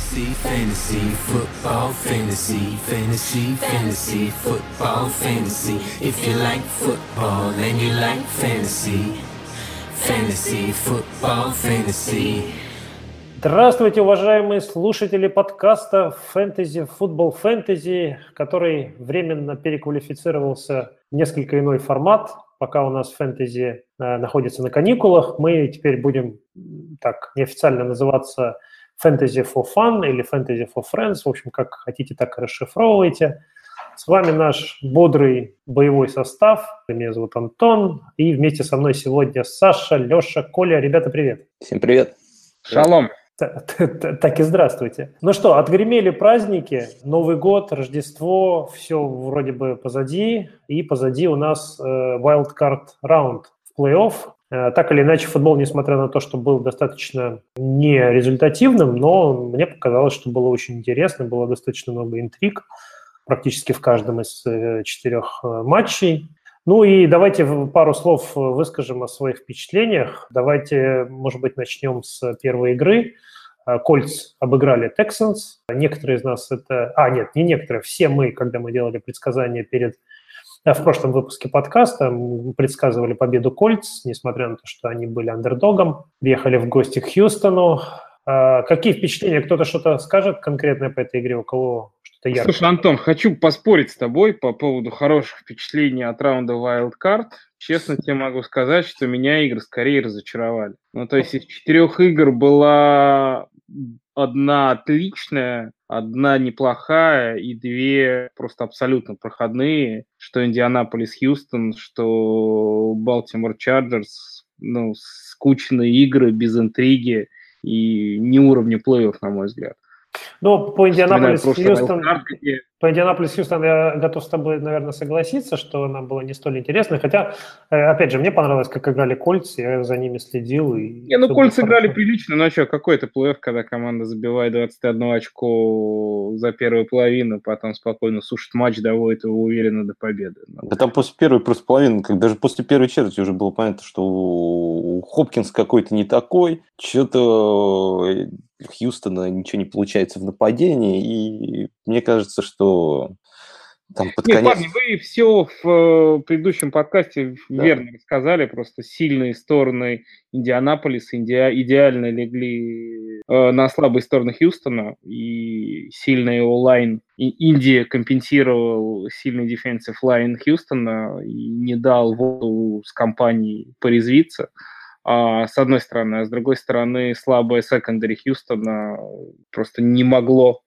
Fantasy, fantasy, football, fantasy, fantasy, fantasy, football, fantasy. If you like football and you like fantasy, fantasy, football, fantasy. Здравствуйте, уважаемые слушатели подкаста «Фэнтези, футбол фэнтези», который временно переквалифицировался в несколько иной формат. Пока у нас фэнтези э, находится на каникулах, мы теперь будем так неофициально называться Fantasy for Fun или Fantasy for Friends, в общем, как хотите, так и расшифровывайте. С вами наш бодрый боевой состав. Меня зовут Антон. И вместе со мной сегодня Саша, Леша, Коля. Ребята, привет. Всем привет. Шалом. Так и здравствуйте. Ну что, отгремели праздники, Новый год, Рождество, все вроде бы позади, и позади у нас э, wildcard раунд в плей-офф. Э, так или иначе, футбол, несмотря на то, что был достаточно нерезультативным, но мне показалось, что было очень интересно, было достаточно много интриг практически в каждом из э, четырех э, матчей. Ну и давайте пару слов выскажем о своих впечатлениях. Давайте, может быть, начнем с первой игры. Кольц обыграли Texans. Некоторые из нас это... А, нет, не некоторые, все мы, когда мы делали предсказания перед в прошлом выпуске подкаста предсказывали победу Кольц, несмотря на то, что они были андердогом. Ехали в гости к Хьюстону. А, какие впечатления? Кто-то что-то скажет конкретное по этой игре? У кого что-то яркое? Слушай, Антон, хочу поспорить с тобой по поводу хороших впечатлений от раунда Wild Card. Честно тебе могу сказать, что меня игры скорее разочаровали. Ну, то есть из четырех игр была одна отличная, одна неплохая и две просто абсолютно проходные, что Индианаполис Хьюстон, что Балтимор Чарджерс, ну, скучные игры без интриги и не уровня плей-офф, на мой взгляд. Ну, по Индианаполис Хьюстон, по Индианаполис Хьюстон я готов с тобой, наверное, согласиться, что она была не столь интересной. Хотя, э, опять же, мне понравилось, как играли Кольц, я за ними следил. И не, ну Кольц играли прилично, но что, какой это плей когда команда забивает 21 очко за первую половину, потом спокойно сушит матч, доводит его уверенно до победы. Да там после первой просто половины, как даже после первой четверти уже было понятно, что у Хопкинс какой-то не такой, что-то Хьюстона ничего не получается в нападении, и мне кажется, что там под Нет, конец... парни, вы все в э, предыдущем подкасте да. верно рассказали, просто сильные стороны Индианаполиса иде... идеально легли э, на слабые стороны Хьюстона, и сильный O-line Инди компенсировал сильный defensive line Хьюстона и не дал Уотту с компанией порезвиться с одной стороны, а с другой стороны слабое секондари Хьюстона просто не могло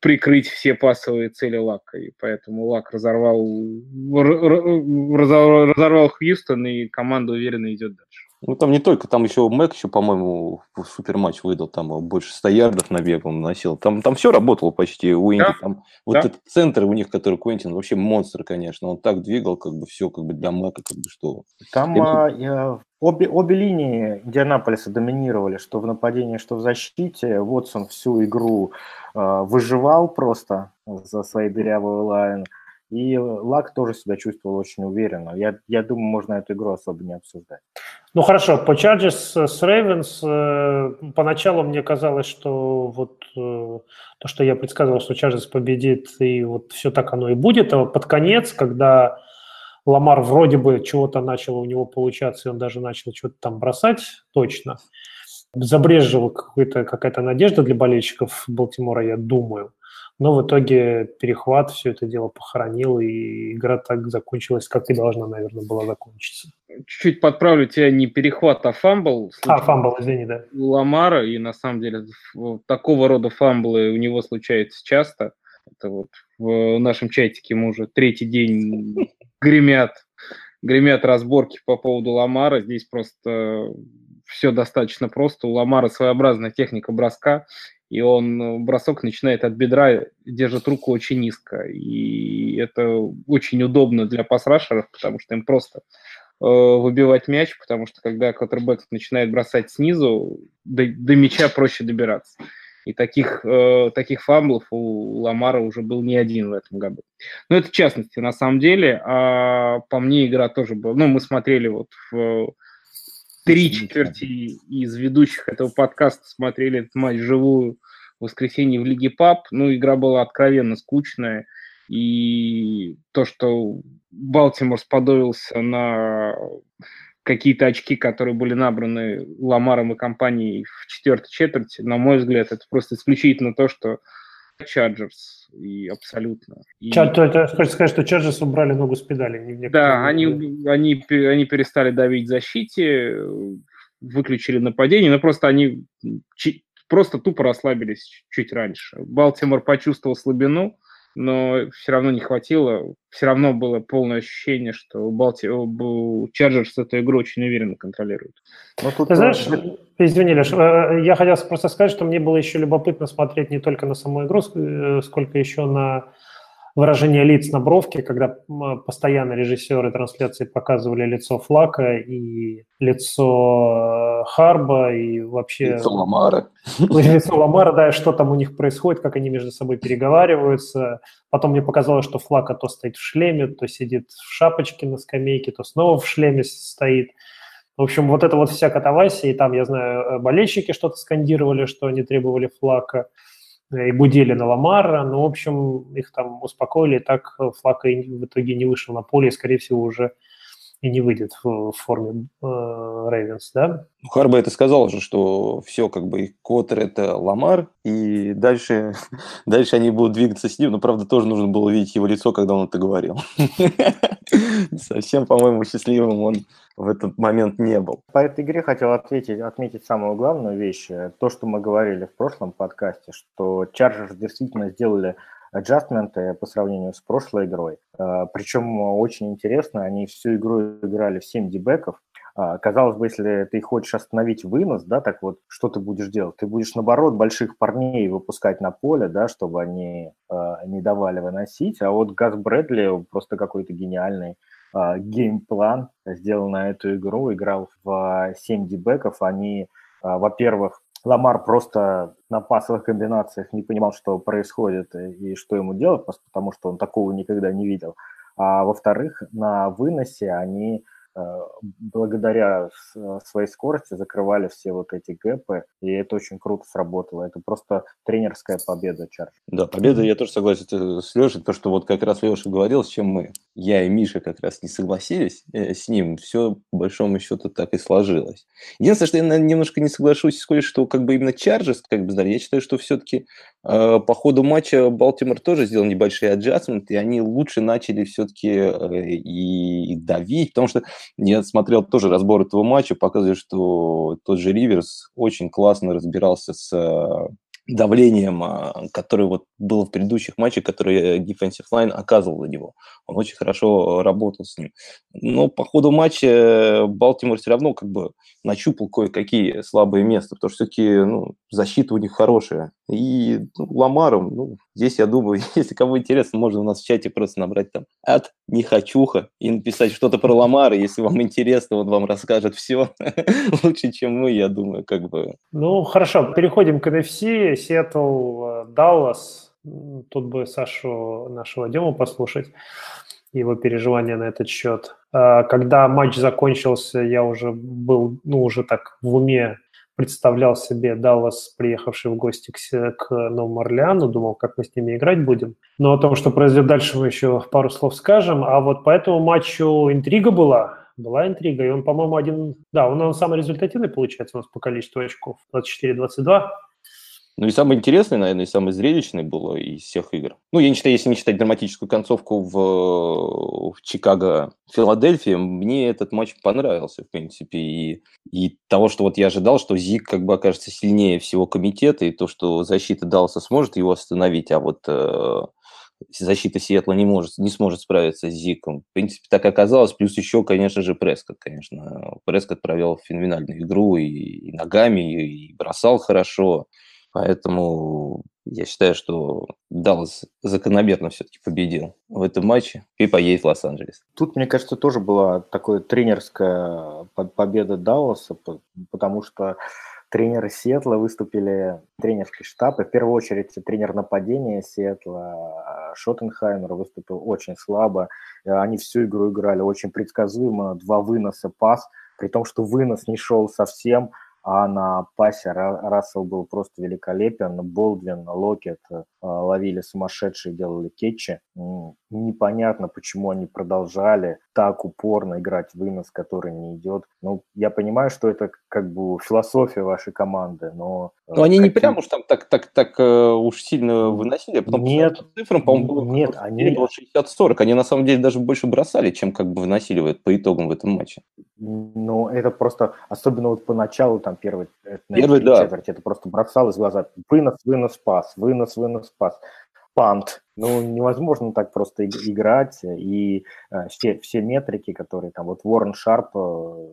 прикрыть все пасовые цели Лака, и поэтому Лак разорвал, разорвал Хьюстон, и команда уверенно идет дальше. Ну, там не только, там еще Мэг еще, по-моему, супер матч выдал, там больше 100 ярдов набегал, наносил. Там, там все работало почти у Инди. Да. Там, вот да. этот центр у них, который Куэнтин, вообще монстр, конечно. Он так двигал, как бы все, как бы для Мэка, как бы что. Там И... а, я, обе, обе линии Индианаполиса доминировали, что в нападении, что в защите. Вотсон всю игру а, выживал просто за своей дырявую лайн. И Лак тоже себя чувствовал очень уверенно. Я, я думаю, можно эту игру особо не обсуждать. Ну хорошо, по Chargers с Ravens э, поначалу мне казалось, что вот э, то, что я предсказывал, что Chargers победит, и вот все так оно и будет. А вот под конец, когда Ламар вроде бы чего-то начало у него получаться, и он даже начал что-то там бросать точно, забрежила какая-то надежда для болельщиков Балтимора, я думаю. Но в итоге перехват все это дело похоронил, и игра так закончилась, как и должна, наверное, была закончиться. Чуть-чуть подправлю тебя, не перехват, а fumble. А, fumble, извини, да. Ламара, и на самом деле такого рода fumble ы у него случаются часто. Это вот в нашем чатике мы уже третий день гремят, гремят разборки по поводу Ламара. Здесь просто все достаточно просто. У Ламара своеобразная техника броска, и он э, бросок начинает от бедра, держит руку очень низко. И это очень удобно для пасрашеров, потому что им просто э, выбивать мяч, потому что когда квотербек начинает бросать снизу, до, до мяча проще добираться. И таких, э, таких fumble ов у Ламара уже был не один в этом году. Но это в частности, на самом деле. А по мне игра тоже была... Ну, мы смотрели вот в три четверти из ведущих этого подкаста смотрели этот матч живую в воскресенье в Лига Паб. Ну, игра была откровенно скучная. И то, что Балтимор сподобился на какие-то очки, которые были набраны Ламаром и компанией в четвертой четверти, на мой взгляд, это просто исключительно то, что Чарджерс и абсолютно. И... Чар, то, то, хочешь сказать, что Чарджерс убрали ногу с педали? Да, они, они, они перестали давить защите, выключили нападение, но просто они просто тупо расслабились чуть раньше. Балтимор почувствовал слабину, но все равно не хватило. Все равно было полное ощущение, что Балти... Чарджерс эту игру очень уверенно контролирует. Ну, тут... Ты знаешь, извини, Леш, э, я хотел просто сказать, что мне было еще любопытно смотреть не только на саму игру, э, сколько еще на выражение лиц на бровке, когда постоянно режиссеры трансляции показывали лицо Флака и лицо э, Харба и вообще... Лицо Ламара. Лицо Ламара, да, что там у них происходит, как они между собой переговариваются. Потом мне показалось, что Флака то стоит в шлеме, то сидит в шапочке на скамейке, то снова в шлеме стоит. В общем, вот это вот вся катавасия, и там, я знаю, э, болельщики что-то скандировали, что они требовали Флака и будили на Ламара, но, в общем, их там успокоили, так Флак в итоге не вышел на поле, и, скорее всего, уже и не выйдет в, в форме Рейвенс, э, да? Ну, Харба это сказал же, что все, как бы, Коттер – это Ламар, и дальше, дальше они будут двигаться с ним, но, правда, тоже нужно было видеть его лицо, когда он это говорил. Совсем, по-моему, счастливым он в этот момент не был. По этой игре хотел ответить, отметить самую главную вещь. То, что мы говорили в прошлом подкасте, что Chargers действительно сделали аджастменты по сравнению с прошлой игрой. А, Причем очень интересно, они всю игру играли в 7 дебеков. А, казалось бы, если ты хочешь остановить вынос, да, так вот, что ты будешь делать? Ты будешь, наоборот, больших парней выпускать на поле, да, чтобы они э, не давали выносить. А вот Газ Брэдли просто какой-то гениальный геймплан сделал на эту игру. Играл в 7 дебеков. Они, во-первых, Ламар просто на пасовых комбинациях не понимал, что происходит и что ему делать, потому что он такого никогда не видел. А во-вторых, на выносе они благодаря э, своей скорости закрывали все вот эти гэпы, и это очень круто сработало. Это просто тренерская победа Чарджа. Да, победа, я тоже согласен с Лешей, то, что вот как раз Леша говорил, с чем мы, я и Миша как раз не согласились э, с ним, все по большому счету так и сложилось. Единственное, что я немножко не соглашусь с Колей, что как бы именно Чарджерс, как бы, да, я считаю, что все-таки э, по ходу матча Балтимор тоже сделал небольшие аджастменты, и они лучше начали все-таки э, и давить, потому что я смотрел тоже разбор этого матча, показывает, что тот же Риверс очень классно разбирался с э, давлением, которое вот было в предыдущих матчах, которые Defensive Line оказывал на него. Он очень хорошо работал с ним. Но по ходу матча Балтимор все равно как бы нащупал кое-какие слабые места, потому что все-таки ну, защита у них хорошая. И ну, Ламаром, ну, здесь, я думаю, если кому интересно, можно у нас в чате просто набрать там от Нехочуха и написать что-то про Ламара. Если вам интересно, он вам расскажет все лучше, чем мы, я думаю, как бы. Ну, хорошо, переходим к NFC. Сиэтл, э, Даллас. Тут бы Сашу нашего Дему послушать его переживания на этот счет. А, когда матч закончился, я уже был, ну, уже так в уме представлял себе Даллас, приехавший в гости к, к Новому Орлеану, думал, как мы с ними играть будем. Но о том, что произойдет дальше, мы еще пару слов скажем. А вот по этому матчу интрига была, была интрига, и он, по-моему, один... Да, он, он самый результативный, получается, у нас по количеству очков, 24-22. Ну и самое интересное, наверное, и самое зрелищное было из всех игр. Ну, я не считаю, если не считать драматическую концовку в, в Чикаго, Филадельфии, мне этот матч понравился, в принципе. И, и того, что вот я ожидал, что Зик как бы окажется сильнее всего комитета, и то, что защита Далласа сможет его остановить, а вот э, защита Сиэтла не, может, не сможет справиться с Зиком. В принципе, так оказалось. Плюс еще, конечно же, Прескот, конечно. Прескот провел феноменальную игру и, и ногами, и, и бросал хорошо. Поэтому я считаю, что Даллас закономерно все-таки победил в этом матче и поедет в Лос-Анджелес. Тут, мне кажется, тоже была такая тренерская победа Далласа, потому что тренеры Сиэтла выступили, тренерский штаб, и в первую очередь тренер нападения Сиэтла Шоттенхаймер выступил очень слабо. Они всю игру играли очень предсказуемо, два выноса, пас, при том, что вынос не шел совсем – а на пасе Рассел был просто великолепен, Болдвин, Локет э, ловили сумасшедшие, делали кетчи. Непонятно, почему они продолжали так упорно играть вынос, который не идет. Ну, я понимаю, что это как бы философия вашей команды, но... Э, но они какие... не прям уж там так, так, так э, уж сильно выносили, а потом нет, по цифрам, по-моему, было, нет, они... было 60-40. Они на самом деле даже больше бросали, чем как бы выносили по итогам в этом матче. Ну, это просто, особенно вот поначалу, там, первый, первый да. четверть, это просто бросалось в глаза. Вынос, вынос, пас, вынос, вынос, пас. Пант. Ну, невозможно так просто играть. И э, все, все метрики, которые там, вот Уоррен Шарп, э,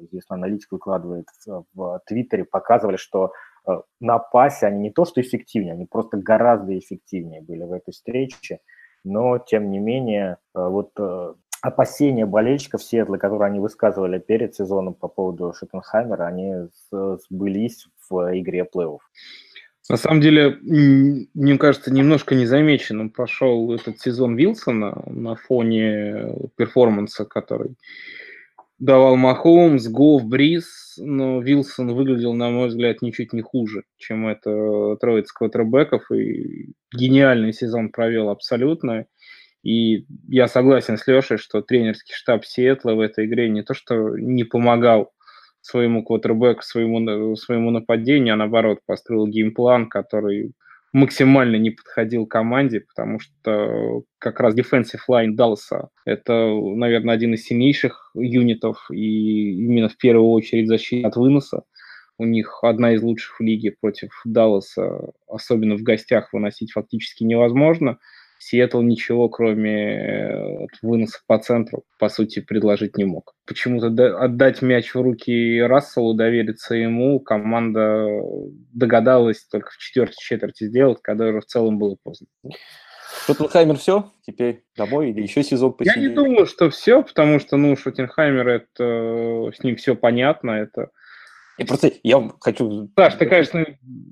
известный аналитик, выкладывает в, Твиттере, показывали, что э, на пасе они не то что эффективнее, они просто гораздо эффективнее были в этой встрече. Но, тем не менее, э, вот э, опасения болельщиков Сиэтла, которые они высказывали перед сезоном по поводу Шоттенхаймера, они сбылись в игре плей-офф. На самом деле, мне кажется, немножко незамеченным прошел этот сезон Вилсона на фоне перформанса, который давал Махомс, Гофф, Бриз, но Вилсон выглядел, на мой взгляд, ничуть не хуже, чем это троица квотербеков, и гениальный сезон провел абсолютно. И я согласен с Лешей, что тренерский штаб Сиэтла в этой игре не то, что не помогал своему квотербеку, своему, своему нападению, а наоборот построил геймплан, который максимально не подходил команде, потому что как раз defensive line Далласа – это, наверное, один из сильнейших юнитов, и именно в первую очередь защита от выноса. У них одна из лучших в лиге против Далласа, особенно в гостях, выносить фактически невозможно – Сиэтл ничего, кроме э, выноса по центру, по сути, предложить не мог. Почему-то отдать мяч в руки Расселу, довериться ему, команда догадалась только в четвертой четверти сделать, когда уже в целом было поздно. Шоттенхаймер все? Теперь домой или еще сезон посидеть? Я не думаю, что все, потому что, ну, Шоттенхаймер, это с ним все понятно, это я просто, я хочу... Саш, ты, конечно,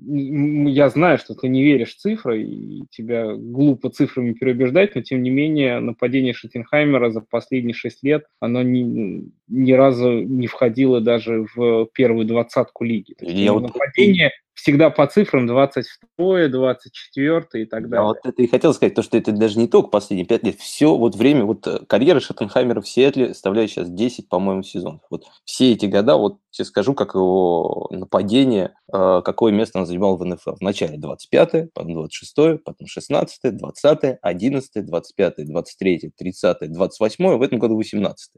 я знаю, что ты не веришь в цифры, и тебя глупо цифрами переубеждать, но, тем не менее, нападение Шеттенхаймера за последние шесть лет, оно ни, ни разу не входило даже в первую двадцатку лиги. То есть, я нападение всегда по цифрам 22, 24 и так далее. А вот это и хотел сказать, то, что это даже не только последние 5 лет, все вот время, вот э, карьера Шоттенхаймера в Сиэтле составляет сейчас 10, по-моему, сезонов. Вот все эти года, вот тебе скажу, как его нападение, э, какое место он занимал в НФЛ. Вначале 25 потом 26 потом 16 20 11 25 23 30 28 в этом году 18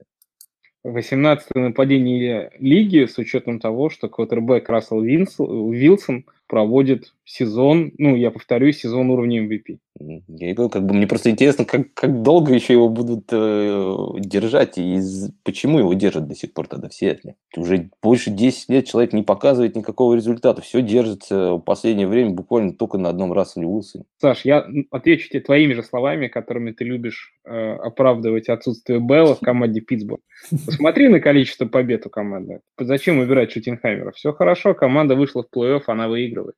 18 нападение лиги с учетом того, что квотербек Рассел Вилсон проводит сезон, ну, я повторюсь, сезон уровня MVP. Я говорю, как бы мне просто интересно, как, как долго еще его будут э, держать и из, почему его держат до сих пор тогда в Сиэтле. Уже больше 10 лет человек не показывает никакого результата. Все держится в последнее время буквально только на одном Расселе Уилсоне. Саш, я отвечу тебе твоими же словами, которыми ты любишь э, оправдывать отсутствие Белла в команде Питтсбург. Посмотри на количество побед у команды. Зачем выбирать Шутинхаймера? Все хорошо, команда вышла в плей-офф, она выигрывает.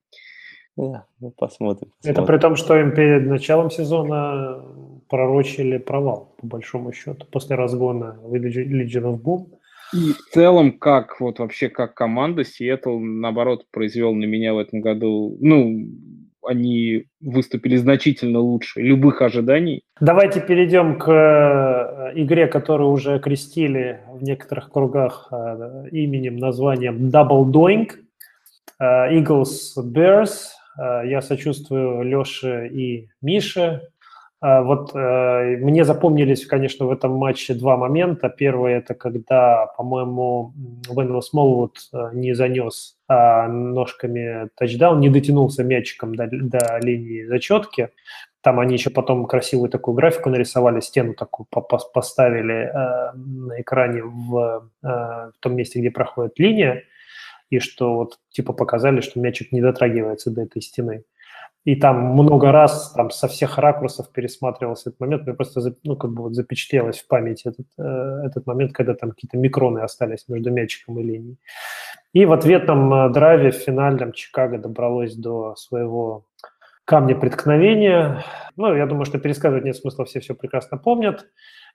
Ну, посмотрим, посмотрим. Это при том, что им перед началом сезона пророчили провал, по большому счету, после разгона Legion of Boom. И в целом, как вот вообще как команда, Сиэтл, наоборот, произвел на меня в этом году, ну, они выступили значительно лучше любых ожиданий. Давайте перейдем к э, игре, которую уже крестили в некоторых кругах э, именем, названием Double Doink. Э, Eagles Bears. Э, я сочувствую Леше и Мише. Э, вот мне запомнились, конечно, в этом матче два момента. Первый – это когда, по-моему, Венвилл Смолвуд не занес ножками тачдаун, не дотянулся мячиком до, до линии зачетки. Там они еще потом красивую такую графику нарисовали, стену такую поставили на экране в, в том месте, где проходит линия и что вот типа показали, что мячик не дотрагивается до этой стены. И там много раз там со всех ракурсов пересматривался этот момент, мне просто ну, как бы вот запечатлелось в памяти этот, э, этот момент, когда там какие-то микроны остались между мячиком и линией. И в ответном э, драйве в финальном Чикаго добралось до своего камня преткновения. Ну, я думаю, что пересказывать нет смысла, все все прекрасно помнят.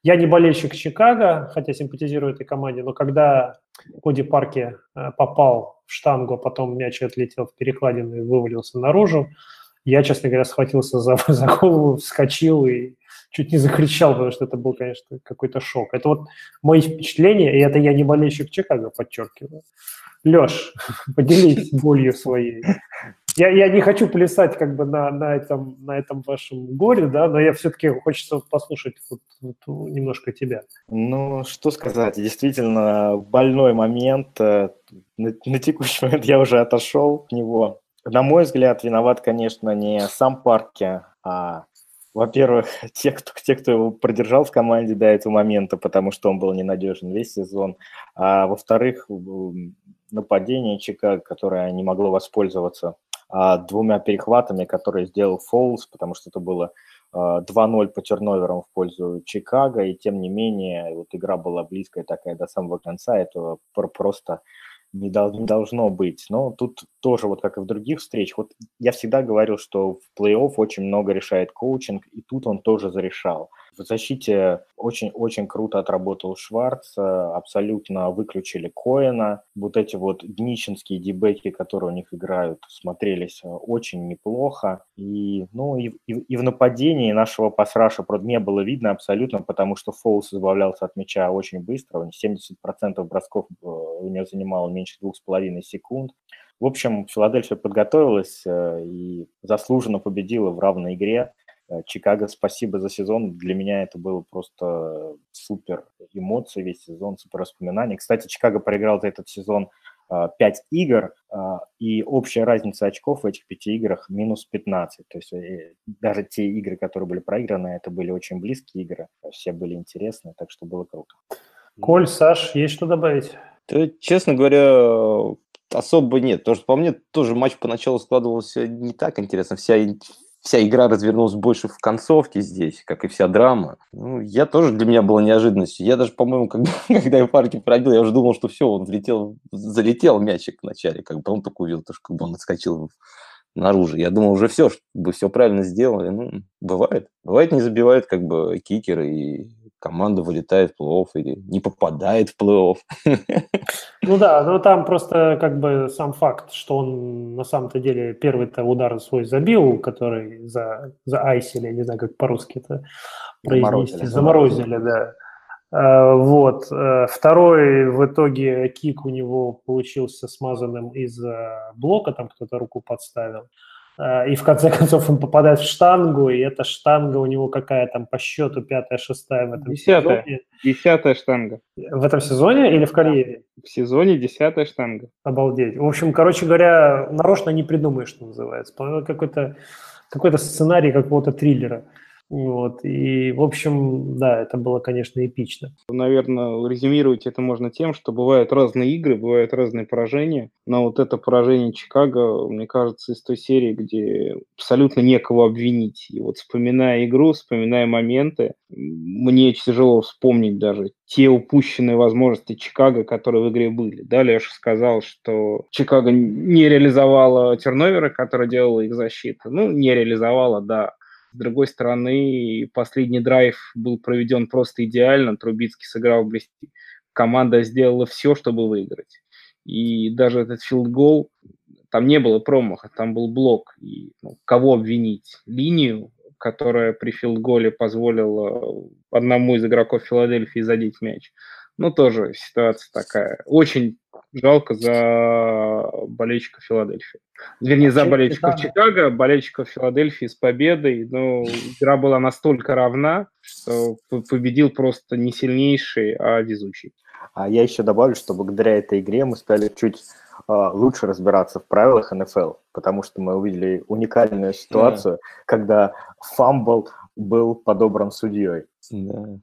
Я не болельщик Чикаго, хотя симпатизирую этой команде, но когда Коди Парки э, попал в штангу, а потом мяч отлетел в перекладину и вывалился наружу, я, честно говоря, схватился за, за голову, вскочил и чуть не закричал, потому что это был, конечно, какой-то шок. Это вот мои впечатления, и это я не болельщик Чикаго, подчеркиваю. Леш, поделись болью своей. Я, я не хочу плясать как бы на, на, этом, на этом вашем горе, да, но я все-таки хочется послушать вот, вот немножко тебя. Ну, что сказать, действительно, больной момент. Э, на, на текущий момент я уже отошел от него. На мой взгляд, виноват, конечно, не сам Парки, а во-первых, те кто, те, кто его продержал в команде до этого момента, потому что он был ненадежен весь сезон. А во-вторых, нападение Чикаго, которое не могло воспользоваться двумя перехватами, которые сделал Фолс, потому что это было а, 2-0 по терноверам в пользу Чикаго, и тем не менее вот игра была близкая такая до самого конца, это просто не, дол- не должно быть. Но тут тоже, вот как и в других встречах, вот я всегда говорил, что в плей-офф очень много решает коучинг, и тут он тоже зарешал. В защите очень-очень круто отработал Шварц, э, абсолютно выключили Коэна. Вот эти вот днищенские дебеки, которые у них играют, смотрелись э, очень неплохо. И, ну, и, и, и в нападении нашего пасраша не было видно абсолютно, потому что Фоус избавлялся от мяча очень быстро. 70% бросков э, у него занимало меньше двух с половиной секунд. В общем, Филадельфия подготовилась и заслуженно победила в равной игре. Э, Чикаго, спасибо за сезон. Для меня это было просто супер эмоции весь сезон, супер воспоминания. Кстати, Чикаго проиграл за этот сезон 5 э, игр, э, и общая разница очков в этих пяти играх минус 15. То есть даже те игры, которые были проиграны, это были очень близкие игры, все были интересны, так что было круто. Коль, Саш, есть что добавить? Да, честно говоря, особо нет. Потому что по мне тоже матч поначалу складывался не так интересно. Вся вся игра развернулась больше в концовке здесь, как и вся драма. Ну, я тоже для меня была неожиданностью. Я даже, по-моему, когда, когда я парки пробил, я уже думал, что все, он влетел, залетел мячик в начале, как бы он только увидел, то, что как бы он отскочил наружу. Я думал, уже все, чтобы все правильно сделали. Ну, бывает. Бывает, не забивает как бы кикеры и команда вылетает в плей-офф или не попадает в плей-офф. Ну да, но там просто как бы сам факт, что он на самом-то деле первый-то удар свой забил, который за, за айсили, не знаю, как по-русски это произнести, заморозили, заморозили да. А, вот. Э, второй в итоге кик у него получился смазанным из-за блока, там кто-то руку подставил. А, и в конце концов он попадает в штангу, и эта штанга у него какая там по счету пятая, шестая в этом десятая. сезоне. Десятая штанга. В этом сезоне или в карьере? В сезоне десятая штанга. Обалдеть. В общем, короче говоря, нарочно не придумаешь, что называется. Какой-то какой-то сценарий какого-то триллера. Вот. И, в общем, да, это было, конечно, эпично. Наверное, резюмировать это можно тем, что бывают разные игры, бывают разные поражения. Но вот это поражение Чикаго, мне кажется, из той серии, где абсолютно некого обвинить. И вот вспоминая игру, вспоминая моменты, мне тяжело вспомнить даже те упущенные возможности Чикаго, которые в игре были. Да, Леша сказал, что Чикаго не реализовала терноверы, которые делала их защита. Ну, не реализовала, да. С другой стороны, последний драйв был проведен просто идеально. Трубицкий сыграл блестяще. Команда сделала все, чтобы выиграть. И даже этот field goal, там не было промаха, там был блок. И ну, кого обвинить? Линию, которая при field goal е позволила одному из игроков Филадельфии задеть мяч. Ну, тоже ситуация такая. Очень жалко за болельщиков Филадельфии. Вернее, за болельщиков Чикаго, болельщиков Филадельфии с победой. Но игра была настолько равна, что победил просто не сильнейший, а везучий. А я еще добавлю, что благодаря этой игре мы стали чуть uh, лучше разбираться в правилах НФЛ, потому что мы увидели уникальную ситуацию, yeah. когда fumble был подобран судьей. Yeah.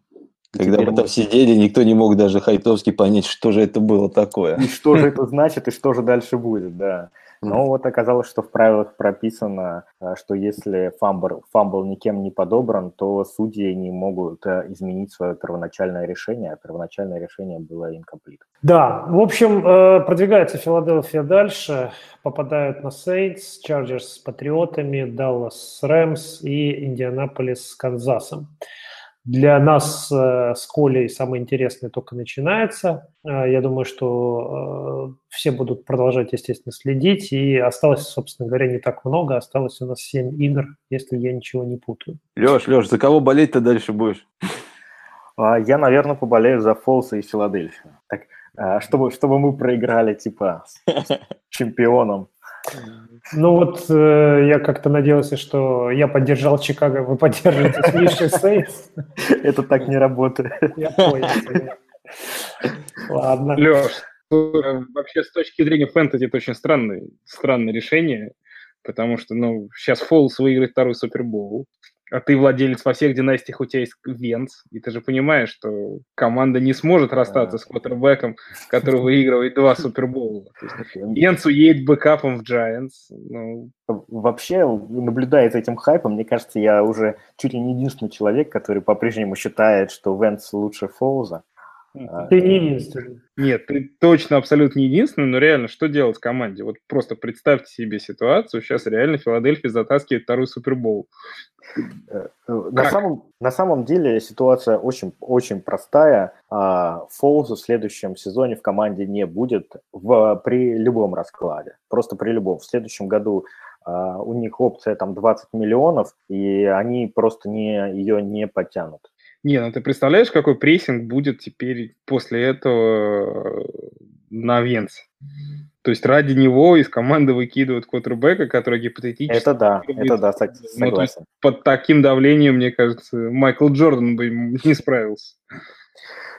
Когда мы там сидели, никто не мог даже Хайтовский понять, что же это было такое. И что же это значит, и что же дальше будет, да. Но вот оказалось, что в правилах прописано, э, что если fumble, fumble никем не подобран, то судьи не могут э, изменить свое первоначальное решение, а первоначальное решение было incomplete. Да, в общем, э, продвигается Филадельфия дальше, попадают на Saints, Chargers с Патриотами, Даллас с Рэмс и Индианаполис с Канзасом. Для нас э, с Колей самое интересное только начинается. Э, я думаю, что э, все будут продолжать, естественно, следить. И осталось, собственно говоря, не так много. Осталось у нас 7 игр, если я ничего не путаю. Леш, Леш, за кого болеть ты дальше будешь? А, я, наверное, поболею за Фолса и Филадельфию. Так, чтобы, чтобы мы проиграли, типа, чемпионом. Ну вот э, я как-то надеялся, что я поддержал Чикаго, вы поддержите Смиши Сейнс. Это так не работает. Я понял. Ладно. Леш, вообще с точки зрения фэнтези это очень странное, странное решение, потому что, ну, сейчас Фолс выиграет второй Супербоул, а ты владелец во всех династиях, у тебя есть Венц, и ты же понимаешь, что команда не сможет расстаться с квотербеком, который выигрывает два Супербоула. Венц уедет backup ом в Giants. Ну... Вообще, наблюдая за этим хайпом, мне кажется, я уже чуть ли не единственный человек, который по-прежнему считает, что Венц лучше Фоуза. А, ты не единственный. Нет, ты точно абсолютно не единственный, но реально, что делать команде? Вот просто представьте себе ситуацию, сейчас реально Филадельфия затаскивает второй Супербол. Э, э, на самом, на самом деле ситуация очень, очень простая. А, Фолза в следующем сезоне в команде не будет в, при любом раскладе. Просто при любом. В следующем году а, у них опция там 20 миллионов, и они просто не, ее не потянут. Не, ну ты представляешь, какой прессинг будет теперь после этого на Венц? То есть ради него из команды выкидывают квотербека, который гипотетически... Это да, это да, согласен. Ну, то есть под таким давлением, мне кажется, Майкл Джордан бы не справился.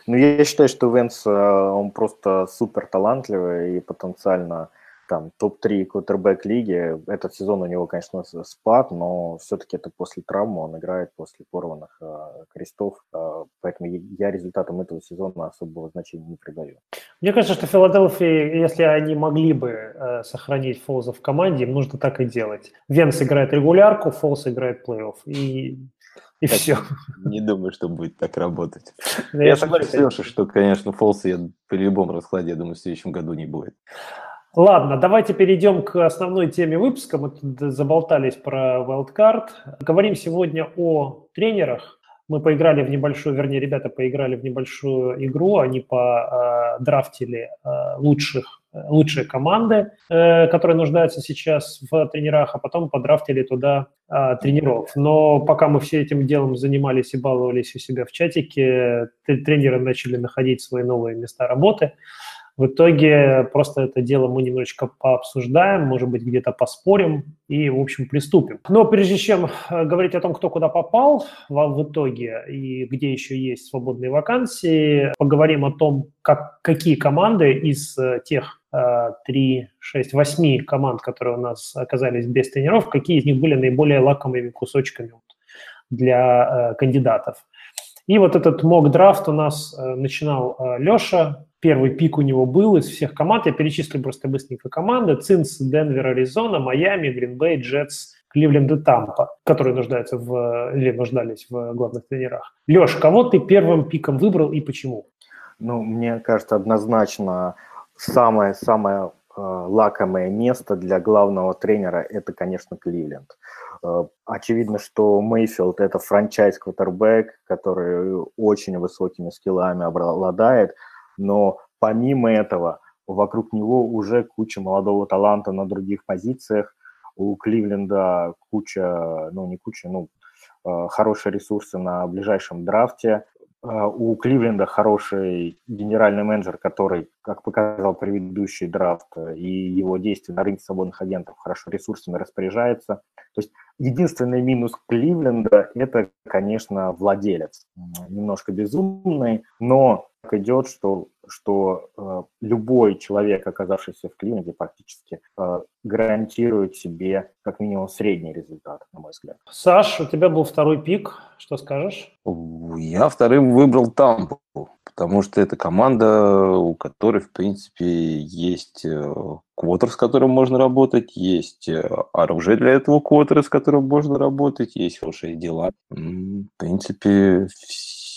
Ну, я считаю, что Венс, э, он просто супер талантливый и потенциально там топ-3 квотербек лиги. Этот сезон у него, конечно, спад, но все-таки это после травмы, он играет после порванных э, крестов, э, поэтому я результатам этого сезона особого значения не придаю. Мне кажется, что Филадельфия, если они могли бы э, сохранить Фолза в команде, им нужно так и делать. Венс играет регулярку, Фолз играет плей-офф, и и так, все. Не думаю, что будет так работать. я, я согласен с Лешей, что, конечно, Фолса я при любом раскладе, я думаю, в следующем году не будет. Ладно, давайте перейдем к основной теме выпуска. Мы тут заболтались про Wildcard. Говорим сегодня о тренерах. Мы поиграли в небольшую, вернее, ребята поиграли в небольшую игру. Они подрафтили э, лучших, лучшие команды, э, которые нуждаются сейчас в тренерах, а потом подрафтили туда э, тренеров. Но пока мы все этим делом занимались и баловались у себя в чатике, тренеры начали находить свои новые места работы. В итоге просто это дело мы немножечко пообсуждаем, может быть, где-то поспорим и, в общем, приступим. Но прежде чем э, говорить о том, кто куда попал в итоге и где еще есть свободные вакансии, поговорим о том, как, какие команды из э, тех 3, 6, 8 команд, которые у нас оказались без тренеров, какие из них были наиболее лакомыми кусочками для э, кандидатов. И вот этот мок-драфт у нас начинал Леша, первый пик у него был из всех команд. Я перечислю просто быстренько команды. Цинс, Денвер, Аризона, Майами, Гринбей, Джетс, Кливленд и Тампа, которые нуждаются в, или нуждались в главных тренерах. Леш, кого ты первым пиком выбрал и почему? Ну, мне кажется, однозначно самое-самое э, лакомое место для главного тренера – это, конечно, Кливленд. Э, очевидно, что Мейфилд – это франчайз-квотербек, который очень высокими скиллами обладает – но помимо этого вокруг него уже куча молодого таланта на других позициях. У Кливленда куча, ну не куча, ну э, хорошие ресурсы на ближайшем драфте. Э, у Кливленда хороший генеральный менеджер, который, как показал предыдущий драфт, и его действия на рынке свободных агентов хорошо ресурсами распоряжается. То есть единственный минус Кливленда – это, конечно, владелец. Немножко безумный, но идет, что, что э, любой человек, оказавшийся в Кливленде, практически э, гарантирует себе как минимум средний результат, на мой взгляд. Саш, у тебя был второй пик, что скажешь? Я вторым выбрал Тампу, потому что это команда, у которой, в принципе, есть э, квотер, с которым можно работать, есть э, оружие для этого квотера, с которым можно работать, есть хорошие дела. В принципе,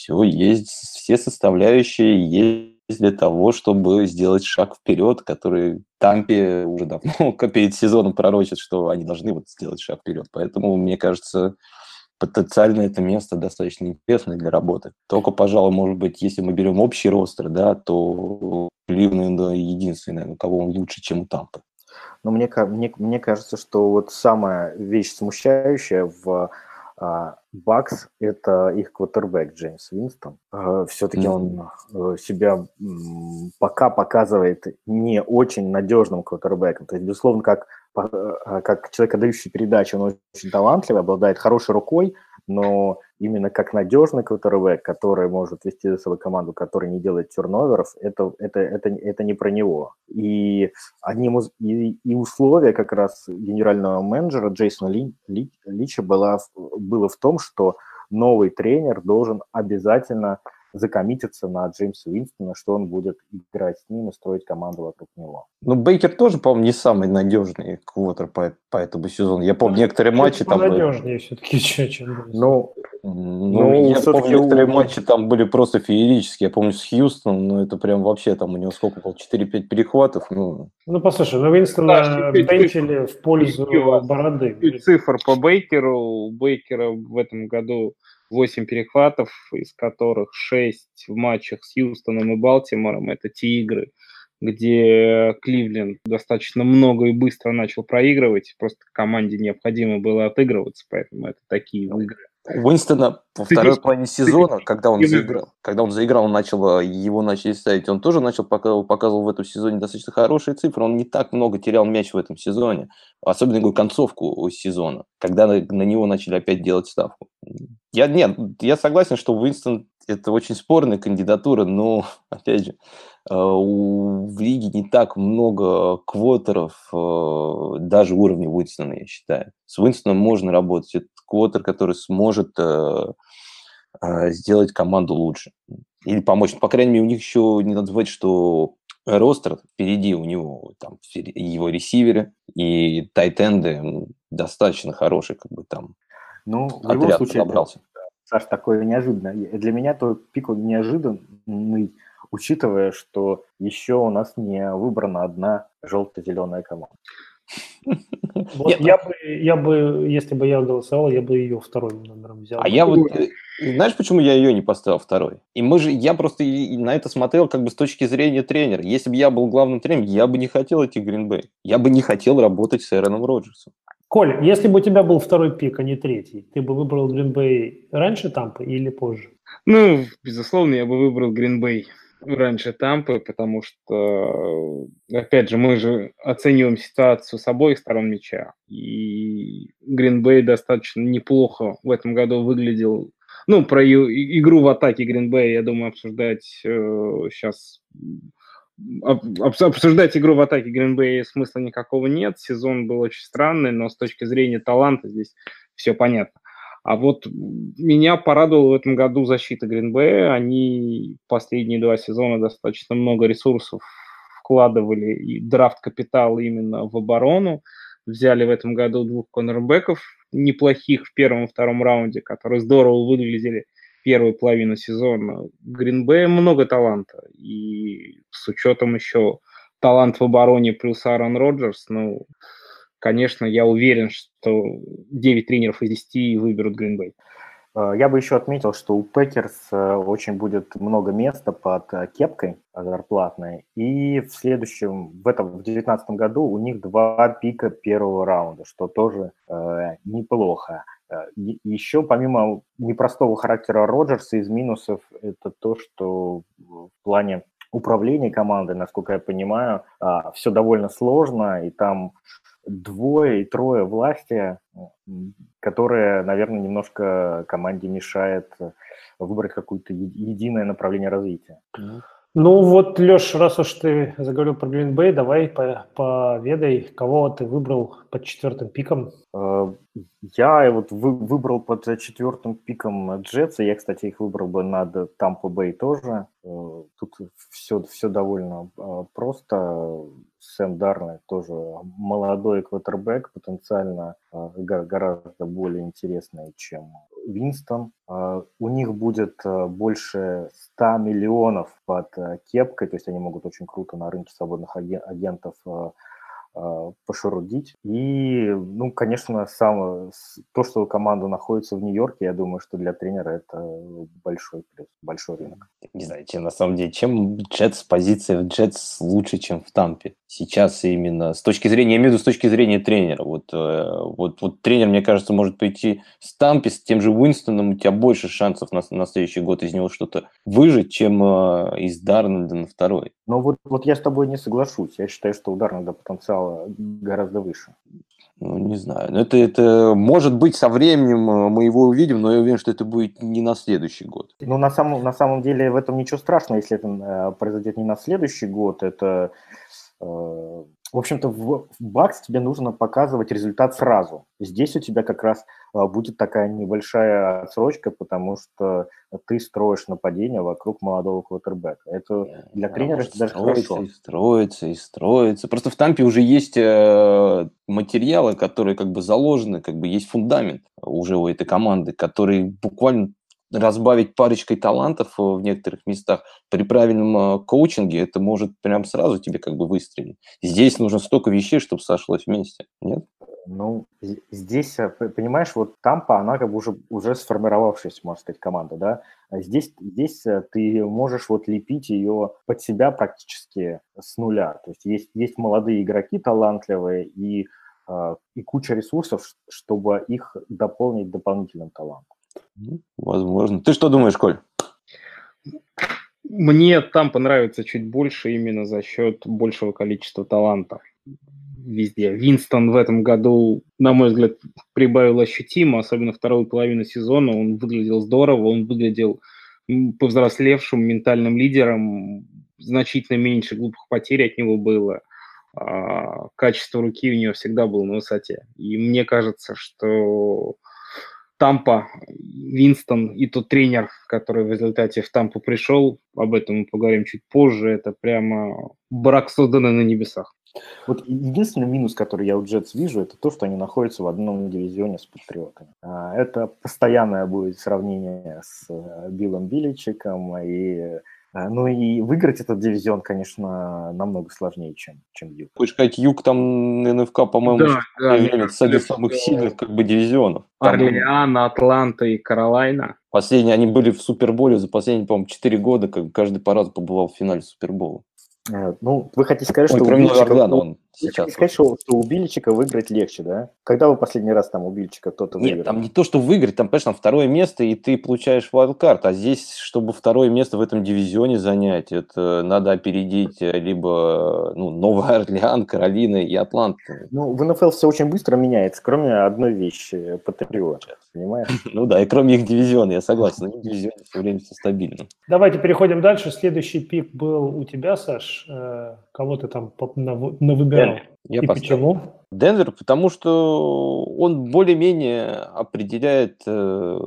все есть, все составляющие есть для того, чтобы сделать шаг вперед, который Тампе уже давно перед сезоном пророчит, что они должны вот сделать шаг вперед. Поэтому, мне кажется, потенциально это место достаточно интересное для работы. Только, пожалуй, может быть, если мы берем общий ростер, да, то Кливленд единственный, у кого он лучше, чем у Тампы. Но мне, мне, мне кажется, что вот самая вещь смущающая в Бакс – это их квотербек Джеймс Винстон. А, Все-таки он э, себя пока показывает не очень надежным квотербеком. То есть, безусловно, как, э, как человек, отдающий передачи, он очень талантливый, обладает хорошей рукой, но именно как надежный квотербек, который может вести за собой команду, который не делает турноверов, это, это, это, это не про него. И одним из и, и условия как раз генерального менеджера Джейсона Ли, Ли, Лича было, было в том, что новый тренер должен обязательно закоммититься на Джеймса Уинстона, что он будет играть с ним и строить команду вокруг него. Ну, Бейкер тоже, по-моему, не самый надежный квотер по, по этому сезону. Я помню, некоторые матчи там... Надежнее все-таки, чем... Ну, ну, ну я помню, некоторые матчи там были просто феерические. Я помню, с Хьюстоном, ну, это прям вообще там у него сколько было, 4-5 перехватов. Ну, ну послушай, ну, Уинстона да, бенчили в пользу бороды. Цифр по Бейкеру. У Бейкера в этом году 8 перехватов, из которых 6 в матчах с Хьюстоном и Балтимором. Это те игры, где Кливленд достаточно много и быстро начал проигрывать. Просто команде необходимо было отыгрываться, поэтому это такие игры. Уинстона во второй половине сезона, когда он заиграл, когда он заиграл, он начал, э, его начали ставить, он тоже начал показывал, в этом сезоне достаточно хорошие цифры, он не так много терял мяч в этом сезоне, особенно говорю, концовку сезона, когда на, на него начали опять делать ставку. Я, нет, я согласен, что Уинстон это очень спорная кандидатура, но, опять же, у, в лиге не так много квотеров, э, даже уровня Уинстона, я считаю. С Уинстоном можно работать. Это квотер, который сможет э, сделать команду лучше или помочь. По крайней мере, у них еще не надо забывать, что ростер впереди у него там его ресиверы и тайтенды достаточно хорошие, как бы там ну, в любом случае, набрался. Саш, такое неожиданно. Для меня то пик неожиданный, учитывая, что еще у нас не выбрана одна желто-зеленая команда. Вот Нет, я, бы, я бы, если бы я голосовал, я бы ее вторым номером взял. А я вот, э, знаешь, почему я ее не поставил второй? И мы же, я просто на это смотрел как бы с точки зрения тренера. Если бы я был главным тренером, я бы не хотел идти в Гринбей. Я бы не хотел работать с Эроном Роджерсом. Коль, если бы у тебя был второй пик, а не третий, ты бы выбрал Гринбей раньше Тампы или позже? Ну, безусловно, я бы выбрал Гринбей раньше Тампы, потому что, опять же, мы же оцениваем ситуацию с обоих сторон мяча. И Гринбей достаточно неплохо в этом году выглядел. Ну, про игру в атаке Гринбей, я думаю, обсуждать э, сейчас обсуждать игру в атаке Гринбея смысла никакого нет. Сезон был очень странный, но с точки зрения таланта здесь все понятно. А вот меня порадовала в этом году защита Гринбея. Они последние два сезона достаточно много ресурсов вкладывали и драфт капитал именно в оборону. Взяли в этом году двух коннорбеков неплохих в первом и втором раунде, которые здорово выглядели первую половину сезона. Гринбея много таланта. И с учетом еще талант в обороне плюс Аарон Роджерс, ну, конечно, я уверен, что 9 тренеров из 10 выберут Гринбей. Э, я бы еще отметил, что у Пекерс э, очень будет много места под э, кепкой зарплатной. И в следующем, в этом, в 2019 году у них два пика первого раунда, что тоже э, неплохо. Еще помимо непростого характера Роджерса из минусов, это то, что в плане управления командой, насколько я понимаю, а, все довольно сложно, и там двое и трое власти, которые, наверное, немножко команде мешает выбрать какое-то единое направление развития. Ну вот, Леш, раз уж ты заговорил про Гринбей, давай поведай, кого ты выбрал под четвертым пиком. Э, я вот выбрал под четвертым пиком Джетса. Я, кстати, их выбрал бы над Тампа Бэй тоже. Э, тут все, все довольно э, просто. Сэм Дарнет тоже молодой квотербек, потенциально гораздо более интересный, чем Винстон. А, у них будет а, больше 100 миллионов под а, кепкой, то есть они могут очень круто на рынке свободных агентов пошурудить. И, ну, конечно, сам, то, что команда находится в Нью-Йорке, я думаю, что для тренера это большой плюс, большой рынок. Не знаю, чем, на самом деле, чем Джетс, позиция в Джетс лучше, чем в Тампе. Сейчас именно с точки зрения, я имею в виду с точки зрения тренера. Вот, э, вот, вот тренер, мне кажется, может пойти с Тампе, с тем же Уинстоном, у тебя больше шансов на, на следующий год из него что-то выжить, чем э, из Дарнольда на второй. Ну вот, вот я с тобой не соглашусь. Я считаю, что у Дарнольда потенциала гораздо выше. Ну, не знаю. Но это, это может быть со временем э, мы его увидим, но я уверен, что это будет не на следующий год. Ну, на самом, на самом деле в этом ничего страшного, если это э, произойдет не на следующий год. Это э, в общем-то, в бакс тебе нужно показывать результат сразу. Здесь у тебя как раз а, будет такая небольшая отсрочка, потому что ты строишь нападение вокруг молодого квотербека. Это для тренера это даже строится, хорошо. И строится, и строится. Просто в Тампе уже есть э, материалы, которые как бы заложены, как бы есть фундамент уже у этой команды, который буквально разбавить парочкой талантов э, в некоторых местах при правильном э, коучинге, это может прям сразу тебе как бы выстрелить. Здесь нужно столько вещей, чтобы сошлось вместе, нет? Ну, здесь, э, понимаешь, вот Тампа, она как бы уже, уже сформировавшаяся, можно сказать, команда, да. А здесь, здесь ты можешь вот лепить ее под себя практически с нуля. То есть есть, есть молодые игроки талантливые и, и куча ресурсов, чтобы их дополнить дополнительным талантом. Ну, возможно. Ты что думаешь, Коль? Мне там понравится чуть больше именно за счет большего количества талантов везде. Винстон в этом году, на мой взгляд, прибавил ощутимо, особенно вторую половину сезона. Он выглядел здорово, он выглядел повзрослевшим ментальным лидером, значительно меньше глупых потерь от него было. А, качество руки у него всегда было на высоте. И мне кажется, что Тампа, Винстон и тот тренер, который в результате в Тампу пришел, об этом мы поговорим чуть позже, это прямо брак созданный на небесах. Вот единственный минус, который я у Джетс вижу, это то, что они находятся в одном дивизионе с Патриотами. А, это постоянное будет сравнение с э, Биллом Биличиком и ну и выиграть этот дивизион, конечно, намного сложнее, чем, чем Юг. Хочешь сказать, Юг там НФК, по-моему, да, да, время среди самых сильных как бы дивизионов. Орлеан, Атланта и Каролайна. Последние, они были в Суперболе за последние, по-моему, 4 года, как каждый по разу побывал в финале Супербола. Э, ну, вы хотите сказать, Ой, что кроме Орлеана он сейчас. сказать, что, что у Бильчика выиграть легче, да? Когда вы последний раз там у Бильчика кто-то выиграл? Нет, там не то, что выиграть, там, конечно, второе место, и ты получаешь вайлдкарт. А здесь, чтобы второе место в этом дивизионе занять, это надо опередить либо ну, Новый Орлеан, Каролина и Атланта. Ну, в НФЛ все очень быстро меняется, кроме одной вещи – Патриот, понимаешь? Ну да, и кроме их дивизиона, я согласен, в дивизионе все время все стабильно. Давайте переходим дальше. Следующий пик был у тебя, Саш. Э, кого ты там навыбирал? Я И почему? Денвер, потому что он более-менее определяет, э,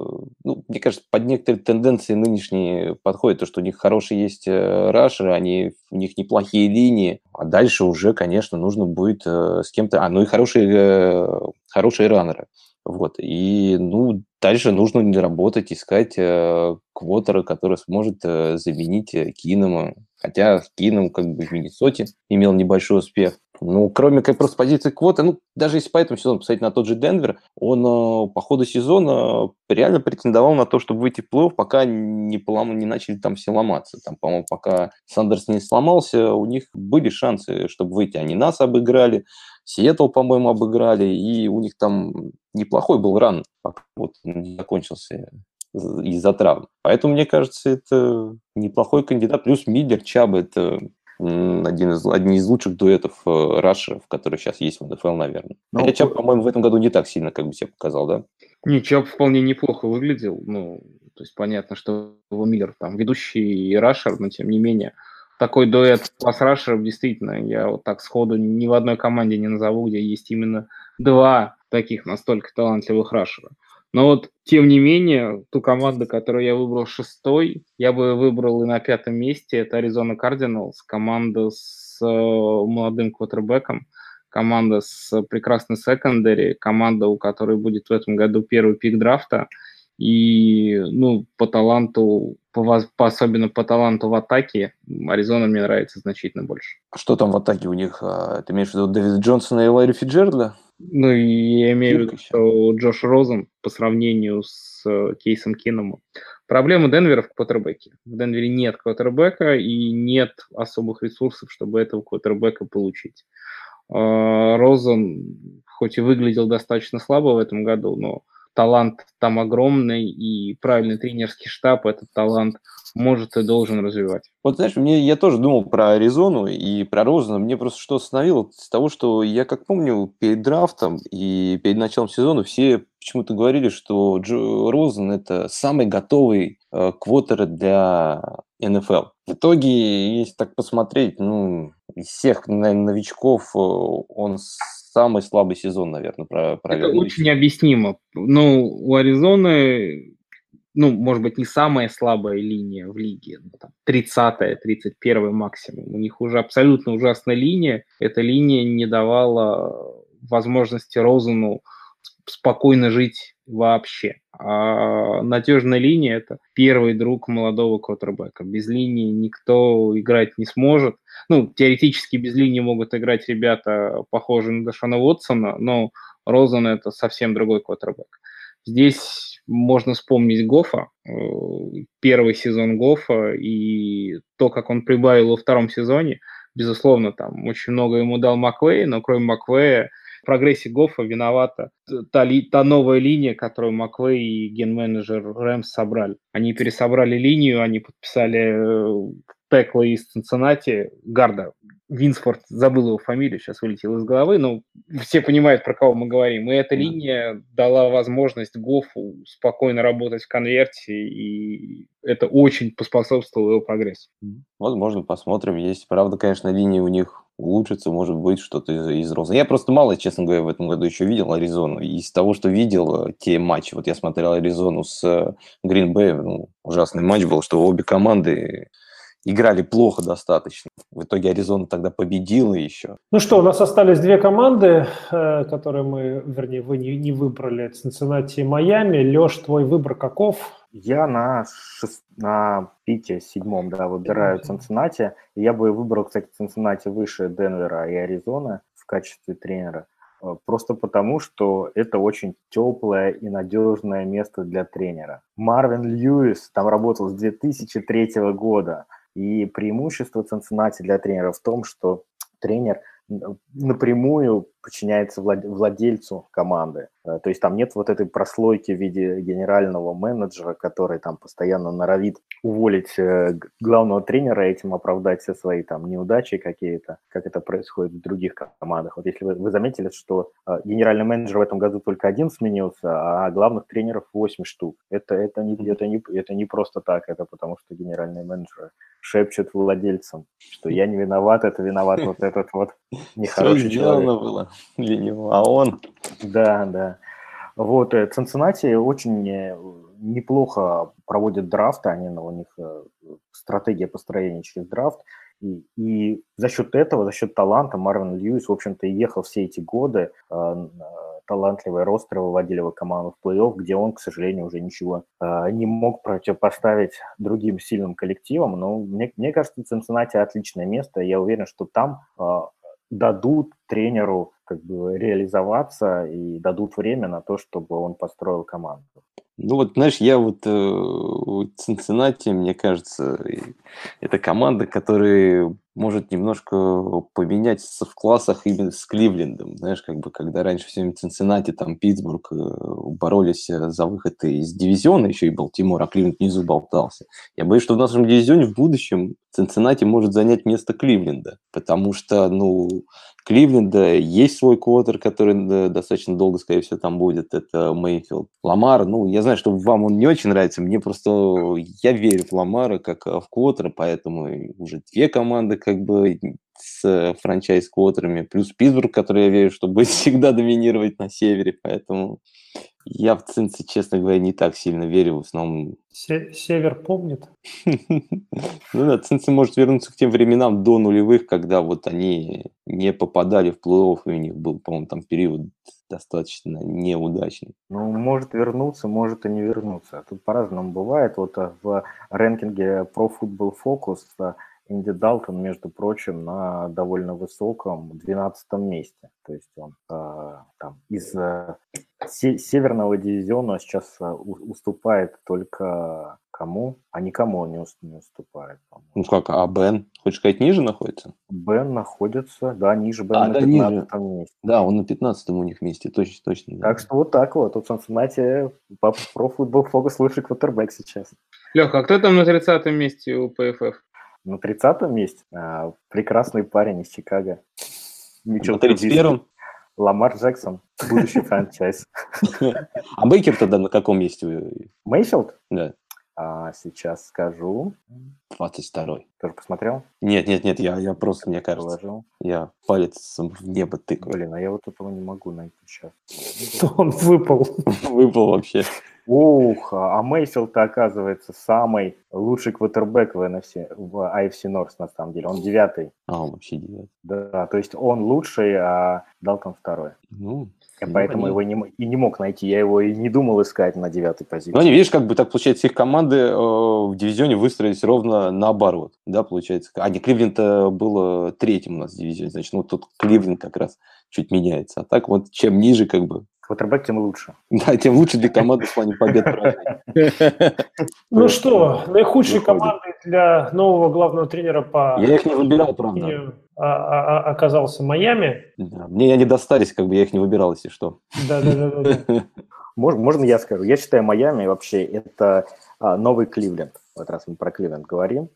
ну, мне кажется, под некоторые тенденции нынешние подходит, то, что у них хорошие есть э, рашеры, они, у них неплохие линии, а дальше уже, конечно, нужно будет с кем-то... А, ну и хорошие, хорошие раннеры. Вот. И, ну, дальше нужно работать, искать э, квотера, который сможет э, заменить э, Кинома. Хотя Кином как бы в Миннесоте имел небольшой успех. Ну, кроме как просто позиции квоты, ну, даже если по этому сезону посмотреть на тот же Денвер, он э, по ходу сезона реально претендовал на то, чтобы выйти в плей-офф, пока не, полом... не начали там все ломаться. Там, по-моему, пока Сандерс не сломался, у них были шансы, чтобы выйти. Они нас обыграли, Сиэтл, по-моему, обыграли, и у них там неплохой был ран, пока вот не закончился из-за травм. Поэтому, мне кажется, это неплохой кандидат. Плюс Миллер, Чаб – это один из, один из лучших дуэтов э, рашеров, которые сейчас есть в НФЛ, наверное. Ну, Хотя Чаб, по-моему, в этом году не так сильно как бы себя показал, да? Не, Чаб вполне неплохо выглядел. Ну, то есть понятно, что Миллер там ведущий рашер, но тем не менее – такой дуэт пас-рашеров, действительно, я вот так сходу ни в одной команде не назову, где есть именно два таких настолько талантливых рашера. Но вот, тем не менее, ту команду, которую я выбрал шестой, я бы выбрал и на пятом месте. Это Arizona Cardinals, команда с э, молодым квотербеком, команда с прекрасной секондари, команда, у которой будет в этом году первый пик драфта. И, ну, по таланту, по, по, особенно по таланту в атаке, Аризона мне нравится значительно больше. А что там в атаке у них? А, ты имеешь в виду Дэвида Джонсона и Ларри Фиджерда? Ну, я имею в виду, что Джош Розен по сравнению с э, Кейсом Киномом. Проблема Денвера в квотербеке. В Денвере нет квотербека и нет особых ресурсов, чтобы этого квотербека получить. А, Розен хоть и выглядел достаточно слабо в этом году, но талант там огромный, и правильный тренерский штаб этот талант может и должен развивать. Вот знаешь, мне, я тоже думал про Аризону и про Розена. Мне просто что остановило с того, что я как помню перед драфтом и перед началом сезона все почему-то говорили, что Джо Розен это самый готовый э, квотер для НФЛ. В итоге, если так посмотреть, ну, из всех, наверное, новичков э, он самый слабый сезон, наверное, провел. Это очень объяснимо. Ну, у Аризоны, ну, может быть, не самая слабая линия в лиге, 30-я, 31 максимум. У них уже абсолютно ужасная линия. Эта линия не давала возможности Розену спокойно жить вообще. А надежная линия – это первый друг молодого квотербека. Без линии никто играть не сможет. Ну, теоретически без линии могут играть ребята, похожие на Дашана Уотсона, но Розен – это совсем другой квотербек. Здесь можно вспомнить Гофа, э, первый сезон Гофа и то, как он прибавил во втором сезоне. Безусловно, там очень много ему дал Маквей, но кроме Маквея прогрессе Гофа виновата та, ли, та новая линия, которую Маквей и ген-менеджер Рэмс собрали. Они пересобрали линию, они подписали э, текла из Цинциннати, Гарда, Винсфорд, забыл его фамилию, сейчас вылетел из головы, но все понимают, про кого мы говорим. И эта линия дала возможность Гофу спокойно работать в конверте, и это очень поспособствовало его прогрессу. Возможно, посмотрим. Есть, правда, конечно, линия у них улучшится, может быть, что-то из, из розы. Я просто мало, честно говоря, в этом году еще видел Аризону. Из того, что видел, э, те матчи, вот я смотрел Аризону с Гринбэй, ну, ужасный матч был, что обе команды играли плохо достаточно. В итоге Аризона тогда победила еще. Ну что, у нас остались две команды, э, которые мы, вернее, вы не, не выбрали. Цинциннати и Майами. Леш, твой выбор каков? Я на, шест... на пике, седьмом, да, выбираю Цинциннати. Я бы выбрал, кстати, Цинциннати выше Денвера и Аризоны в качестве тренера. Э, просто потому, что это очень теплое и надежное место для тренера. Марвин Льюис там работал с 2003 года. И преимущество Цинциннати для тренера в том, что тренер напрямую подчиняется владельцу команды. Э, то есть там нет вот этой прослойки в виде генерального менеджера, который там постоянно норовит уволить э, главного тренера, этим оправдать все свои там неудачи какие-то, как это происходит в других командах. Вот если вы, вы заметили, что э, генеральный менеджер в этом году только один сменился, а главных тренеров 8 штук. Это, это, не, это, не, это не просто так, это потому что генеральные менеджеры шепчут владельцам, что я не виноват, это виноват вот этот вот нехороший человек. было для а он... Да, да. Вот, э, Цинциннати очень э, неплохо проводят драфты, они, у них э, стратегия построения через драфт, и, и за счет этого, за счет таланта Марвин Льюис, в общем-то, ехал все эти годы талантливые ростеры выводили его команду в плей-офф, где он, к сожалению, уже ничего э, не мог противопоставить другим сильным коллективам. Но мне, мне кажется, Цинциннати отличное место. Я уверен, что там э, дадут тренеру как бы реализоваться и дадут время на то, чтобы он построил команду. Ну вот, знаешь, я вот э, Цинциннати, мне кажется, это команда, которая может немножко поменяться в классах именно с Кливлендом. Знаешь, как бы, когда раньше все время Цинциннати, там, Питтсбург э, боролись э, за выход из дивизиона, еще и Балтимор, а Кливленд внизу болтался. Я боюсь, что в нашем дивизионе в будущем Цинциннати может занять место Кливленда, потому что, ну, Кливленда есть свой квотер, который достаточно долго, скорее всего, там будет. Это Мейфилд. Ламар, ну, я знаю, что вам он не очень нравится. Мне просто... Я верю в Ламара как в квотера, поэтому уже две команды как бы с франчайз-квотерами. Плюс Питтсбург, который я верю, что будет всегда доминировать на севере. Поэтому я в Цинце, честно говоря, не так сильно верю. В основном... Север помнит? Ну да, Цинце может вернуться к тем временам до нулевых, когда вот они не попадали в плей-офф, и у них был, по-моему, там период достаточно неудачный. Ну, может вернуться, может и не вернуться. Тут по-разному бывает. Вот э, в рэнкинге Pro Football Focus э, Инди Далтон, между прочим, на довольно высоком 12 месте. То есть он э, там из э, се- северного дивизиона сейчас э, уступает только кому? А никому он не, не уступает. По-моему. Ну как, а Бен, хочешь сказать, ниже находится? Бен находится, да, ниже Бен А, на да, 15 ниже. месте. Да, он на 15 у них месте, точно, точно. да. Так что вот так вот. Цинциннати по Pro Football Focus лучший квотербек сейчас. Леха, а кто там на 30 месте у ПФФ? На 30 месте а, прекрасный парень из Чикаго. Митчелл На 31 Ламар Джексон, будущий франчайз. А Бейкер тогда на каком месте? Мейфилд? Да, А, сейчас скажу. 22 Тоже посмотрел? Нет, нет, нет, я, я просто, мне кажется, Приложил. я палец в небо тыкаю. Блин, а я вот этого не могу найти сейчас. Он выпал. Выпал вообще. Ух, а Мейфилд, оказывается, самый лучший квотербек в, NFC, в AFC North, на самом деле. Он девятый. А, он вообще девятый. Да, то есть он лучший, а Далтон второй. Ну, Я Ну, поэтому они- его не, и не мог найти. Я его и не думал искать на девятой позиции. ну, они, видишь, как бы так получается, их команды э, в дивизионе выстроились ровно наоборот, да, получается. А не Кливленд было третьим у нас в дивизионе, значит, ну, тут Кливленд как раз чуть меняется. А так вот, чем ниже, как бы, Квотербек тем лучше. да, тем лучше для команды в плане побед. Ну что, наихудшей Выходит. командой для нового главного тренера по Я их не выбирал, правда. а- а- а- оказался Майами. Да, Мне они достались, как бы я их не выбирал, если что. Да-да-да. Можно, можно я скажу? Я считаю, Майами вообще это новый Кливленд. Вот раз мы про Кливленд говорим.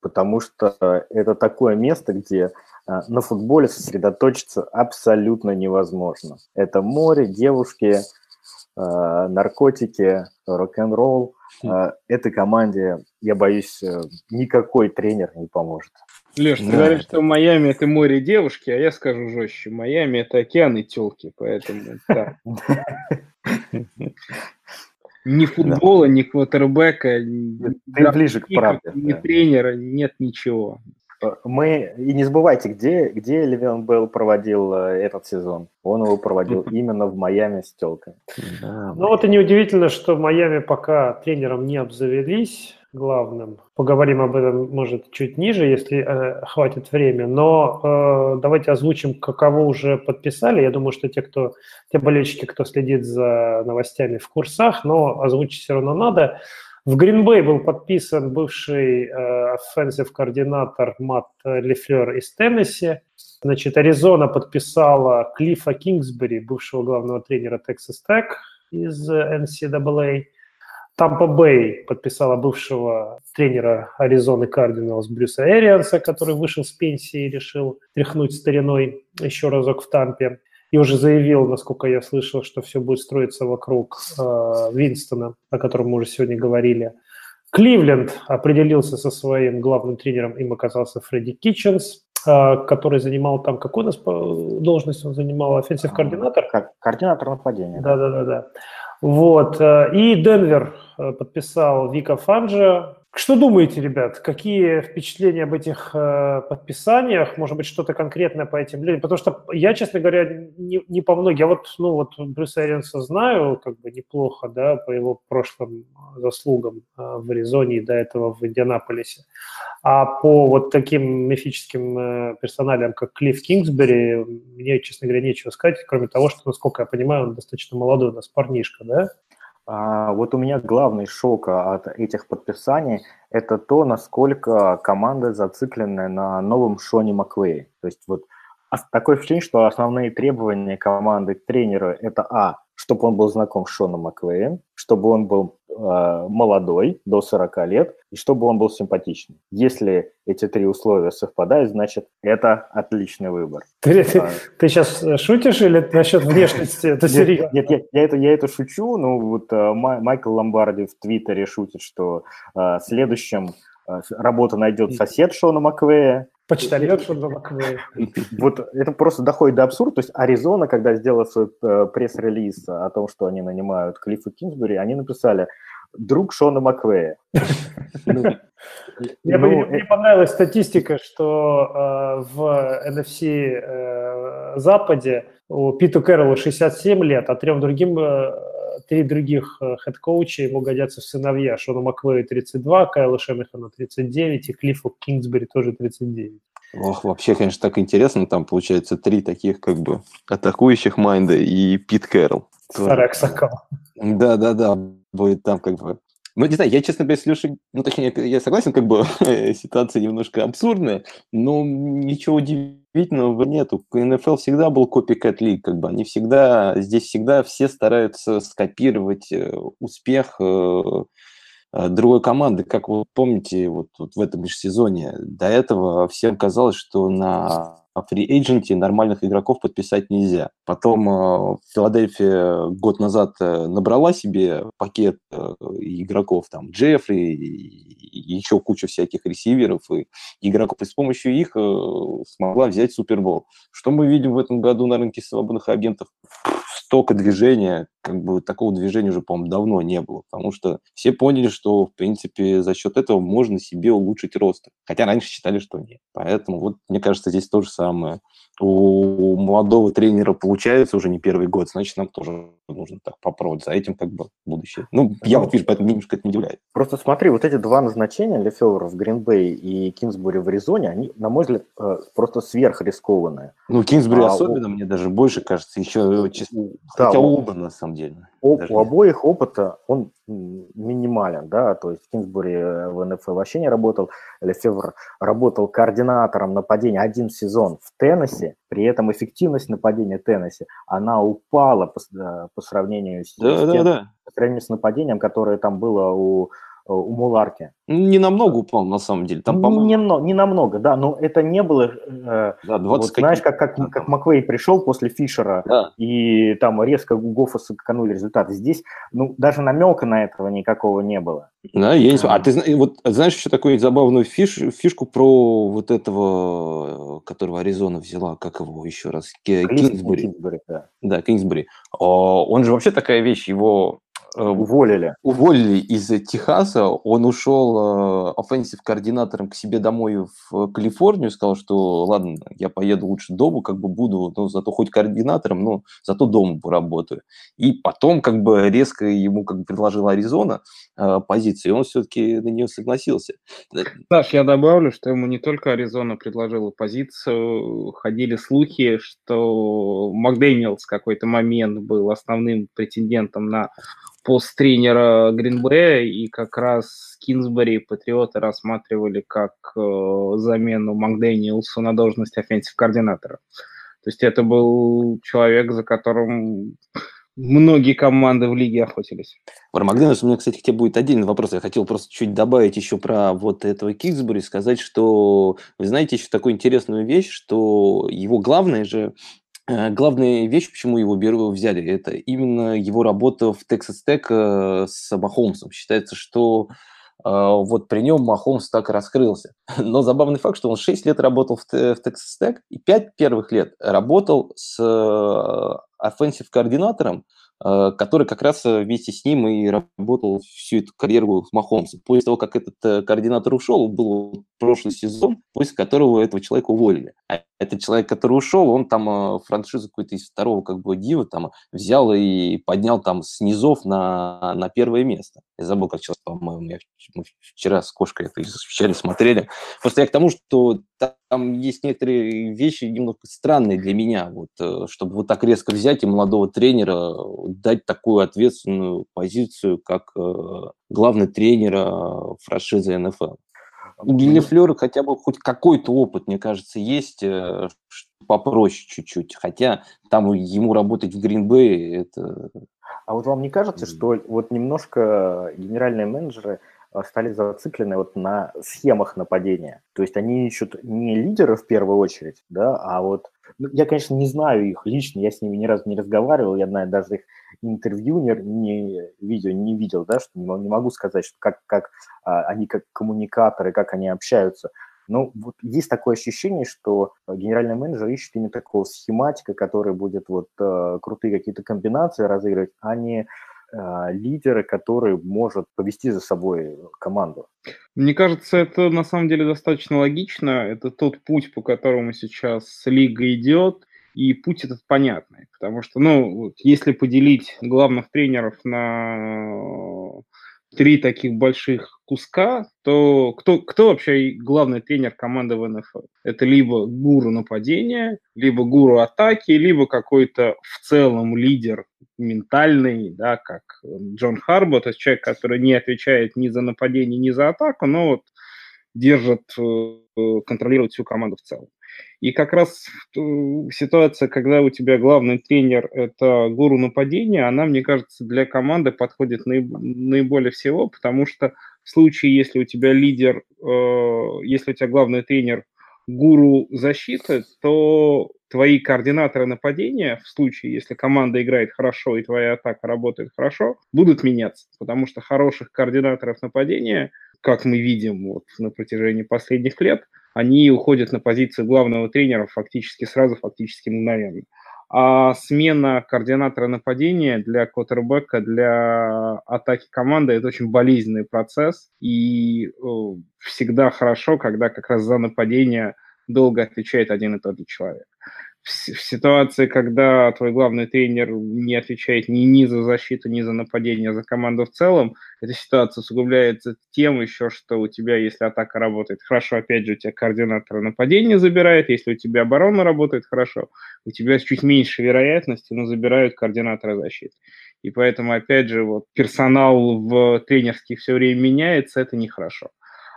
Потому что это такое место, где на футболе сосредоточиться абсолютно невозможно. Это море, девушки, а, наркотики, рок-н-ролл. А, Этой команде, я боюсь, э, никакой тренер не поможет. Леш, ты Да. говоришь, что Майами это море девушки, а я скажу жестче. Майами это океан и телки, поэтому да. Ни футбола, ни квотербека, ни ближе к правде. ни тренера, нет ничего. Мы и не забывайте, где, где Левион Белл проводил э, этот сезон. Он его проводил именно в Майами с телкой. Да. Ну вот и неудивительно, что в Майами пока тренером не обзавелись главным. Поговорим об этом, может, чуть ниже, если э, хватит времени. Но э, давайте озвучим, каково уже подписали. Я думаю, что те, кто, те болельщики, кто следит за новостями в курсах, но озвучить все равно надо. В Гринбей был подписан бывший э, offensive координатор Матт Лефлер из Теннесси. Значит, Аризона подписала Клиффа Кингсбери, бывшего главного тренера Texas Tech из э, NCAA. Тампа Бэй подписала бывшего тренера Аризоны Кардиналс Брюса Эрианса, который вышел с пенсии и решил тряхнуть стариной еще разок в Тампе. И уже заявил, насколько я слышал, что все будет строиться вокруг э, Винстона, о котором мы уже сегодня говорили. Кливленд определился со своим главным тренером, им оказался Фредди Китченс, э, который занимал там, какую у нас должность он занимал? Offensive координатор? Ко- Координатор нападения. Да, да, да, да. Вот. э, И Денвер э, подписал Вика Фанджа. Что думаете, ребят? Какие впечатления об этих э, подписаниях? Может быть, что-то конкретное по этим людям? Потому что я, честно говоря, не, не по многим. Я вот, ну, вот Брюса Эренса знаю как бы неплохо, да, по его прошлым заслугам э, в Аризоне и до этого в Индианаполисе. А по вот таким мифическим э, персоналиям, как Клифф Кингсбери, мне, честно говоря, нечего сказать, кроме того, что, насколько я понимаю, он достаточно молодой у нас парнишка, да? А, вот у меня главный шок от этих подписаний – это то, насколько команда зациклены на новом Шоне Маквее. То есть вот такое впечатление, что основные требования команды к тренеру – это а, чтобы он был знаком с Шоном Маквеем, чтобы он был э, молодой, до 40 лет, и чтобы он был симпатичный. Если эти три условия совпадают, значит, это отличный выбор. Ты, ты, А, ты сейчас шутишь или насчет внешности? Это Нет, серьезно? Нет, я, я это, я это шучу, но вот э, Май- Майкл Ломбарди в Твиттере шутит, что э, следующим э, работу найдет сосед Шона Маквея. Почтальон, Маквей. Вот это просто доходит до абсурда. То есть Аризона, когда сделала свой э, пресс-релиз о том, что они нанимают Клиффа Кинсбери, они написали «Друг Шона Маквея». Ну, Мне, ну, э, мне понравилась статистика, что э, в NFC э, Западе у Питу Кэрролу 67 лет, а трем другим, э, три других э, head coach а ему годятся в сыновья. Шону Маквею 32, Кайлу Шенахану 39 и Клиффу Кингсбери тоже 39. Ох, вообще, конечно, так интересно. Там, получается, три таких как бы атакующих mind а и Пит Кэрролл. Старый Аксакал. Да-да-да, будет там как бы ну, не знаю, я, честно говоря, с Лешей, ну, точнее, я согласен, как бы ситуация немножко абсурдная, но ничего удивительного нету. НФЛ всегда был копикэт лиг, как бы они всегда, здесь всегда все стараются скопировать э, успех э, э, другой команды. Как вы помните, вот, вот в этом межсезоне до этого всем казалось, что на фри-эйдженте нормальных игроков подписать нельзя. Потом э, Филадельфия год назад э, набрала себе пакет э, игроков, там, Джеффри, и еще куча всяких ресиверов и игроков, и с помощью их смогла взять Супербол. Что мы видим в этом году на рынке свободных агентов? Столько движения, как бы такого движения уже, по-моему, давно не было, потому что все поняли, что, в принципе, за счет этого можно себе улучшить рост. Хотя раньше считали, что нет. Поэтому вот, мне кажется, здесь то же самое. У молодого тренера получается уже не первый год, значит, нам тоже нужно так попробовать. За этим как бы будущее. Ну, я вот вижу, поэтому немножко это не удивляет. Просто смотри, вот эти два назначения, Лефевр в Гринбей и Кинсбури в Аризоне, они, на мой взгляд, э, просто сверхрискованные. Ну, Кинсбури а, особенно, у... мне даже больше кажется, еще, честно, да, хотя оба, на самом деле. У, у обоих опыта он минимален, да, то есть Кинсбури в НФЛ вообще не работал, Лефевр работал координатором нападения один сезон в Теннессе, при этом эффективность нападения Теннесси, она упала по, э, по сравнению с, да, с, тем, да, да. по сравнению с нападением, которое там было у Э, у Муларки. Не намного упал, на самом деле. Там, по-моему... не, не намного, да, но это не было... Э, да, 20 вот, знаешь, как, как, как Маквей пришел после Фишера, да. и там резко Гофа сэкономили результаты. Здесь, ну, даже намека на этого никакого не было. Да, я не. А ты вот, знаешь еще такую забавную фиш, фишку про вот этого, которого Аризона взяла, как его еще раз? Кингсбери. Кингсбери, да. Да, Кингсбери. Он же вообще такая вещь, его Э, уволили. Уволили из Техаса. Он ушел offensive координатором к себе домой в Калифорнию, сказал, что ладно, я поеду лучше дома, как бы буду, ну, зато хоть координатором, но зато дома поработаю. И потом как бы резко ему как бы предложила Аризона э, позицию, и он все-таки на нее согласился. Саш, я добавлю, что ему не только Аризона предложила позицию, ходили слухи, что Макдэниелс в какой-то момент был основным претендентом на пост тренера Гринбея, и как раз Кингсбери Патриоты рассматривали как э, замену Макдэниелсу на должность offensive координатора. То есть это был человек, за которым многие команды в лиге охотились. Про Макдэниелса у меня, кстати, к тебе будет отдельный вопрос. Я хотел просто чуть добавить еще про вот этого Кингсбери, сказать, что вы знаете еще такую интересную вещь, что его главное же главная вещь, почему его беру, взяли, это именно его работа в Texas Tech э, с Махомсом. Считается, что э, вот при нем Махомс так и раскрылся. Но забавный факт, что он 6 лет работал в, Texas Tech и 5 первых лет работал с offensive координатором Э, который как раз э, вместе с ним и работал всю эту карьеру с Махомсом. После того, как этот э, координатор ушел, был прошлый сезон, после которого этого человека уволили. А этот человек, который ушел, он там франшизу какой-то из второго как бы дива там взял и поднял там с низов на, на первое место. Я забыл, как сейчас, по-моему, я, вчера с кошкой это изучали, смотрели. Просто я к тому, что там есть некоторые вещи немного странные для меня, вот, чтобы вот так резко взять и молодого тренера дать такую ответственную позицию, как э, главный тренер э, франшизы НФЛ. У Гильнефлера хотя бы хоть какой-то опыт, мне кажется, есть э, попроще чуть-чуть. Хотя там ему работать в Гринбее это... А вот вам не кажется, что вот немножко генеральные менеджеры стали зациклены вот на схемах нападения? То есть они ищут не лидеры в первую очередь, да, а вот ну, я, конечно, не знаю их лично, я с ними ни разу не разговаривал, я, наверное, даже их интервью, не, не видео не видел, да, что не, не могу сказать, что как, как а, они как коммуникаторы, как они общаются. Но вот есть такое ощущение, что генеральный менеджер ищет именно такого схематика, который будет вот э, крутые какие-то комбинации разыгрывать, а не лидера, который может повести за собой команду. Мне кажется, это на самом деле достаточно логично. Это тот путь, по которому сейчас лига идет. И путь этот понятный, потому что, ну, если поделить главных тренеров на три таких больших куска, то кто, кто вообще главный тренер команды в НФЛ? Это либо гуру нападения, либо гуру атаки, либо какой-то в целом лидер ментальный, да, как Джон Харбо, то есть человек, который не отвечает ни за нападение, ни за атаку, но вот держит, э, контролирует всю команду в целом. И как раз ситуация, когда у тебя главный тренер – это гуру нападения, она, мне кажется, для команды подходит наиболее всего, потому что в случае, если у тебя лидер, э, если у тебя главный тренер гуру защиты, то твои координаторы нападения, в случае, если команда играет хорошо и твоя атака работает хорошо, будут меняться, потому что хороших координаторов нападения, как мы видим вот на протяжении последних лет – они уходят на позицию главного тренера фактически сразу, фактически мгновенно. А смена координатора нападения для квотербека, для атаки команды – это очень болезненный процесс. И всегда хорошо, когда как раз за нападение долго отвечает один и тот же человек в ситуации, когда твой главный тренер не отвечает ни, ни за защиту, ни за нападение, а за команду в целом, эта ситуация усугубляется тем еще, что у тебя, если атака работает хорошо, опять же, у тебя координатор нападения забирает, если у тебя оборона работает хорошо, у тебя чуть меньше вероятности, но забирают координатора защиты. И поэтому, опять же, вот персонал в тренерских все время меняется, это нехорошо.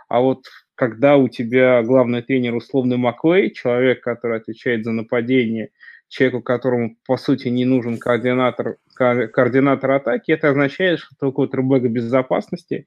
А вот когда у тебя главный тренер условный Маклей, человек, который отвечает за нападение, человеку, которому, по сути, не нужен координатор, координатор атаки, это означает, что только вот рубега безопасности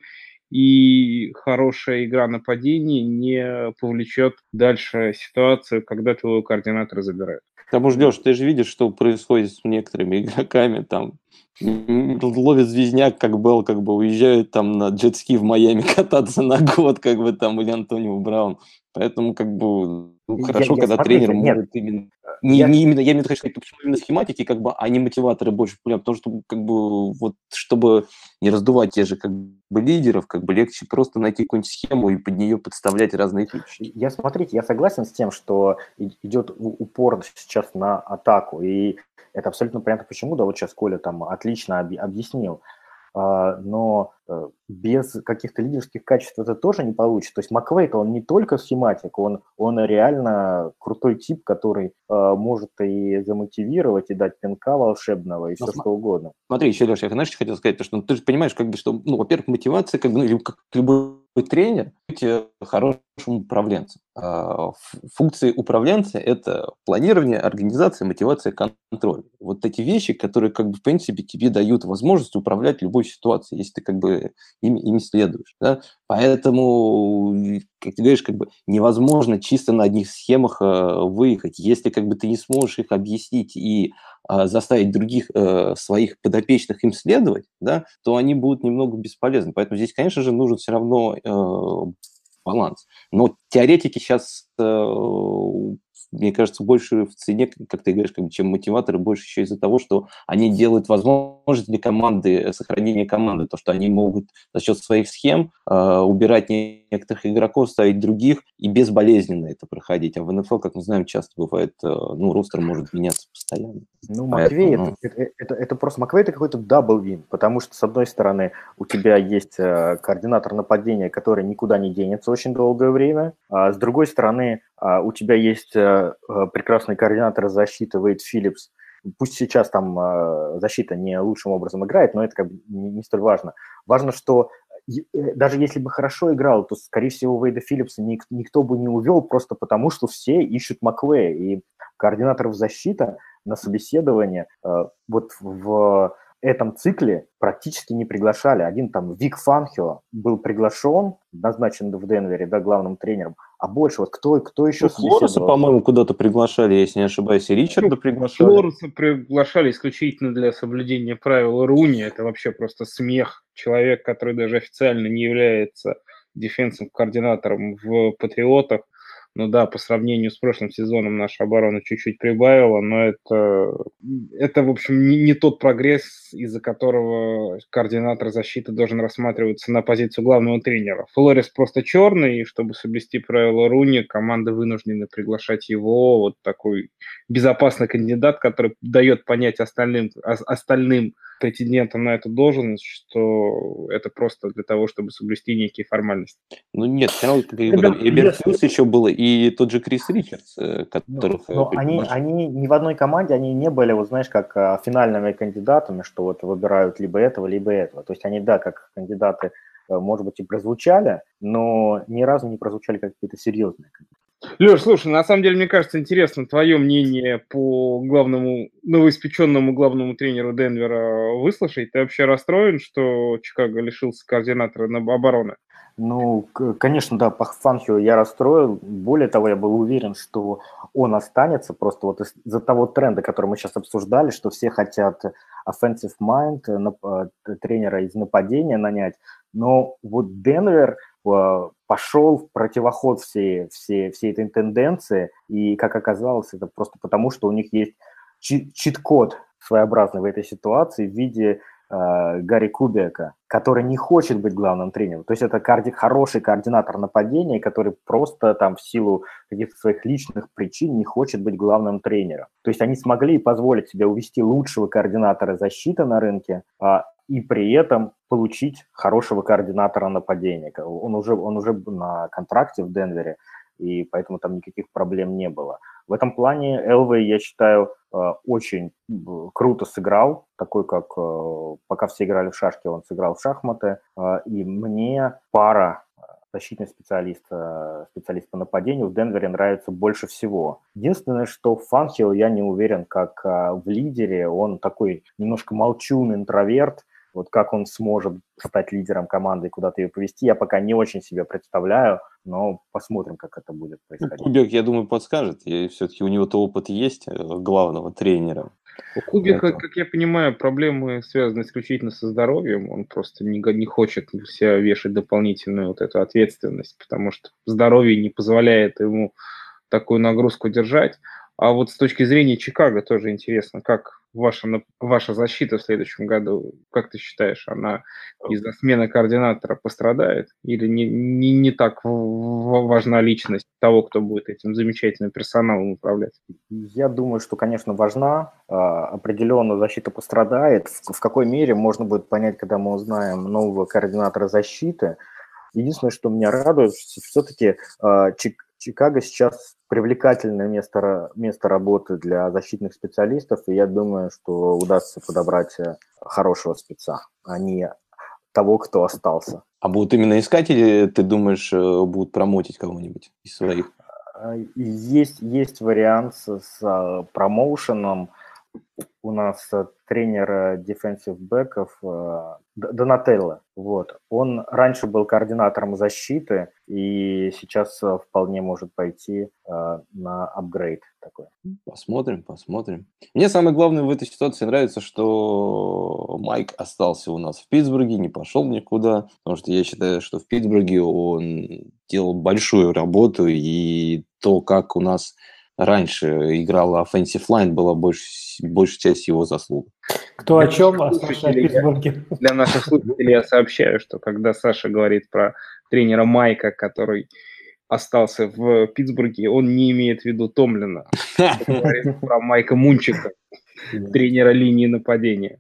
и хорошая игра нападений не повлечет дальше ситуацию, когда твоего координатора забирают. Потому что, Леш, ты же видишь, что происходит с некоторыми игроками, там, ловит звездняк, как был, как бы уезжают там на джетски в Майами кататься на год, как бы там, или Антонио Браун. Поэтому, как бы, ну, хорошо, я, когда смотрите, тренер нет, может именно... Не, я... не именно, я именно хочу сказать, почему именно схематики, как бы, а не мотиваторы больше популярны, потому что, как бы, вот, чтобы не раздувать те же, как бы, лидеров, как бы, легче просто найти какую-нибудь схему и под нее подставлять разные ключи. Я, смотрите, я согласен с тем, что идет упор сейчас на атаку, и это абсолютно понятно почему, да, вот сейчас Коля там отлично объяснил. А, но без каких-то лидерских качеств это тоже не получится. То есть Маквейт, он не только схематик, он, он реально крутой тип, который э, может и замотивировать, и дать пинка волшебного, и все что угодно. Смотри, еще, Леша, я, знаешь, что хотел сказать, что ну, ты же понимаешь, как бы, что, ну, во-первых, мотивация, как бы, ну, как любой тренер, быть хорошим управленцем. А, функции управленца – это планирование, организация, мотивация, контроль. Вот эти вещи, которые, как бы, в принципе, тебе дают возможность управлять любой ситуацией, если ты, как бы, ими, ими следуешь. Да? Поэтому, как ты говоришь, как бы невозможно чисто на одних схемах э, выехать. Если, как бы, ты не сможешь их объяснить и э, заставить других э, своих подопечных им следовать, да, то они будут немного бесполезны. Поэтому здесь, конечно же, нужен все равно э, баланс. Но теоретики сейчас э, мне кажется, больше в цене, как ты говоришь, как чем мотиваторы, больше еще из-за того, что они делают возможность для команды, э, сохранения команды, то, что они могут за счет своих схем э, убирать некоторых игроков, ставить других и безболезненно это проходить. А в НФЛ, как мы знаем, часто бывает, э, ну, ростер может меняться постоянно. Ну, Маквей, Поэтому, это, это, это, это просто Маквей это какой-то double win, потому что, с одной стороны, у тебя есть э, координатор нападения, который никуда не денется очень долгое время, а с другой стороны, у тебя есть э, э, прекрасный координатор защиты Вейд Филлипс, пусть сейчас там э, защита не лучшим образом играет, но это как бы не столь важно. Важно, что даже если бы хорошо играл, то, скорее всего, Вейда Филлипса никто бы не увел, просто потому что все ищут Маквея. И координаторов защиты на собеседование вот в этом цикле практически не приглашали. Один там Вик Фанхио был приглашен, назначен в Денвере, да, главным тренером, а больше вот кто, кто еще ну, Флореса, по-моему, куда-то приглашали, если не ошибаюсь, и Ричарда приглашали. Флореса приглашали исключительно для соблюдения правил Руни, это вообще просто смех. Человек, который даже официально не является дефенсивным координатором в Патриотах, Ну да, по сравнению с прошлым сезоном наша оборона чуть-чуть прибавила, но это, это в общем, не, не тот прогресс, из-за которого координатор защиты должен рассматриваться на позицию главного тренера. Флорис просто черный, и чтобы соблюсти правила Руни, команда вынуждена приглашать его, вот такой безопасный кандидат, который дает понять остальным, остальным претендентом на эту должность, что это просто для того, чтобы соблюсти некие формальности. Ну нет, Эберт Хьюз еще было, и тот же Крис Ричардс, э, которых... Ну, но они, они ни в одной команде, они не были, вот знаешь, как а, финальными кандидатами, что вот выбирают либо этого, либо этого. То есть они, да, как кандидаты, э, может быть, и прозвучали, но ни разу не прозвучали как какие-то серьезные кандидаты. Леш, слушай, на самом деле, мне кажется, интересно твое мнение по главному, новоиспеченному главному тренеру Денвера выслушать. Ты вообще расстроен, что Чикаго лишился координатора на обороны? Ну, конечно, да, по Фанхио я расстроил. Более того, я был уверен, что он останется просто вот из-за того тренда, который мы сейчас обсуждали, что все хотят offensive mind, э, тренера из нападения нанять. Но вот Денвер – Э, пошел в противоход всей, всей, всей этой тенденции, и, как оказалось, это просто потому, что у них есть чит-код своеобразный в этой ситуации в виде э, Гарри Кубека, который не хочет быть главным тренером. То есть это коорди- хороший координатор нападения, который просто там в силу каких-то своих личных причин не хочет быть главным тренером. То есть они смогли позволить себе увести лучшего координатора защиты на рынке, а и при этом получить хорошего координатора нападения. Он уже, он уже на контракте в Денвере, и поэтому там никаких проблем не было. В этом плане Элвей, я считаю, э, очень круто сыграл, такой как э, пока все играли в шашки, он сыграл в шахматы, э, и мне пара защитный специалист, специалист по нападению в Денвере нравится больше всего. Единственное, что в Фанхио я не уверен, как в лидере, он такой немножко молчун, интроверт, вот как он сможет стать лидером команды и куда-то ее повести, я пока не очень себе представляю, но посмотрим, как это будет ну, происходить. Кубик, я думаю, подскажет. И все-таки у него-то опыт есть э, главного тренера. У Кубика, Это... как я понимаю, проблемы связаны исключительно со здоровьем. Он просто не, не хочет себя вешать дополнительную вот эту ответственность, потому что здоровье не позволяет ему такую нагрузку держать. А вот с точки зрения Чикаго тоже интересно, как ваша, ваша защита в следующем году, как ты считаешь, она из-за смены координатора пострадает? Или не, не, не так важна личность того, кто будет этим замечательным персоналом управлять? Я думаю, что, конечно, важна. А, определенно защита пострадает. В, в какой мере можно будет понять, когда мы узнаем нового координатора защиты. Единственное, что меня радует, все-таки а, Чикаго сейчас привлекательное место, место работы для защитных специалистов, и я думаю, что удастся подобрать э, хорошего спеца, а не того, кто остался. А будут именно искать или ты думаешь, э, будут промотить кого-нибудь из своих? А, есть, есть вариант с, с э, промоушеном. У нас тренер defensive бэков Донателло. Вот. Он раньше был координатором защиты и сейчас э, вполне может пойти э, на апгрейд такой. Посмотрим, посмотрим. Мне самое главное в этой ситуации нравится, что Майк остался у нас в Питтсбурге, не пошел никуда, потому что я считаю, что в Питтсбурге он делал большую работу, и то, как у нас раньше играла offensive line, была больше, большая часть его заслуг. Кто о чем? О Питтсбурге. Для наших слушателей я сообщаю, что когда Саша говорит про тренера Майка, который остался в Питтсбурге, он не имеет в виду Томлина. Он говорит про Майка Мунчика, тренера линии нападения.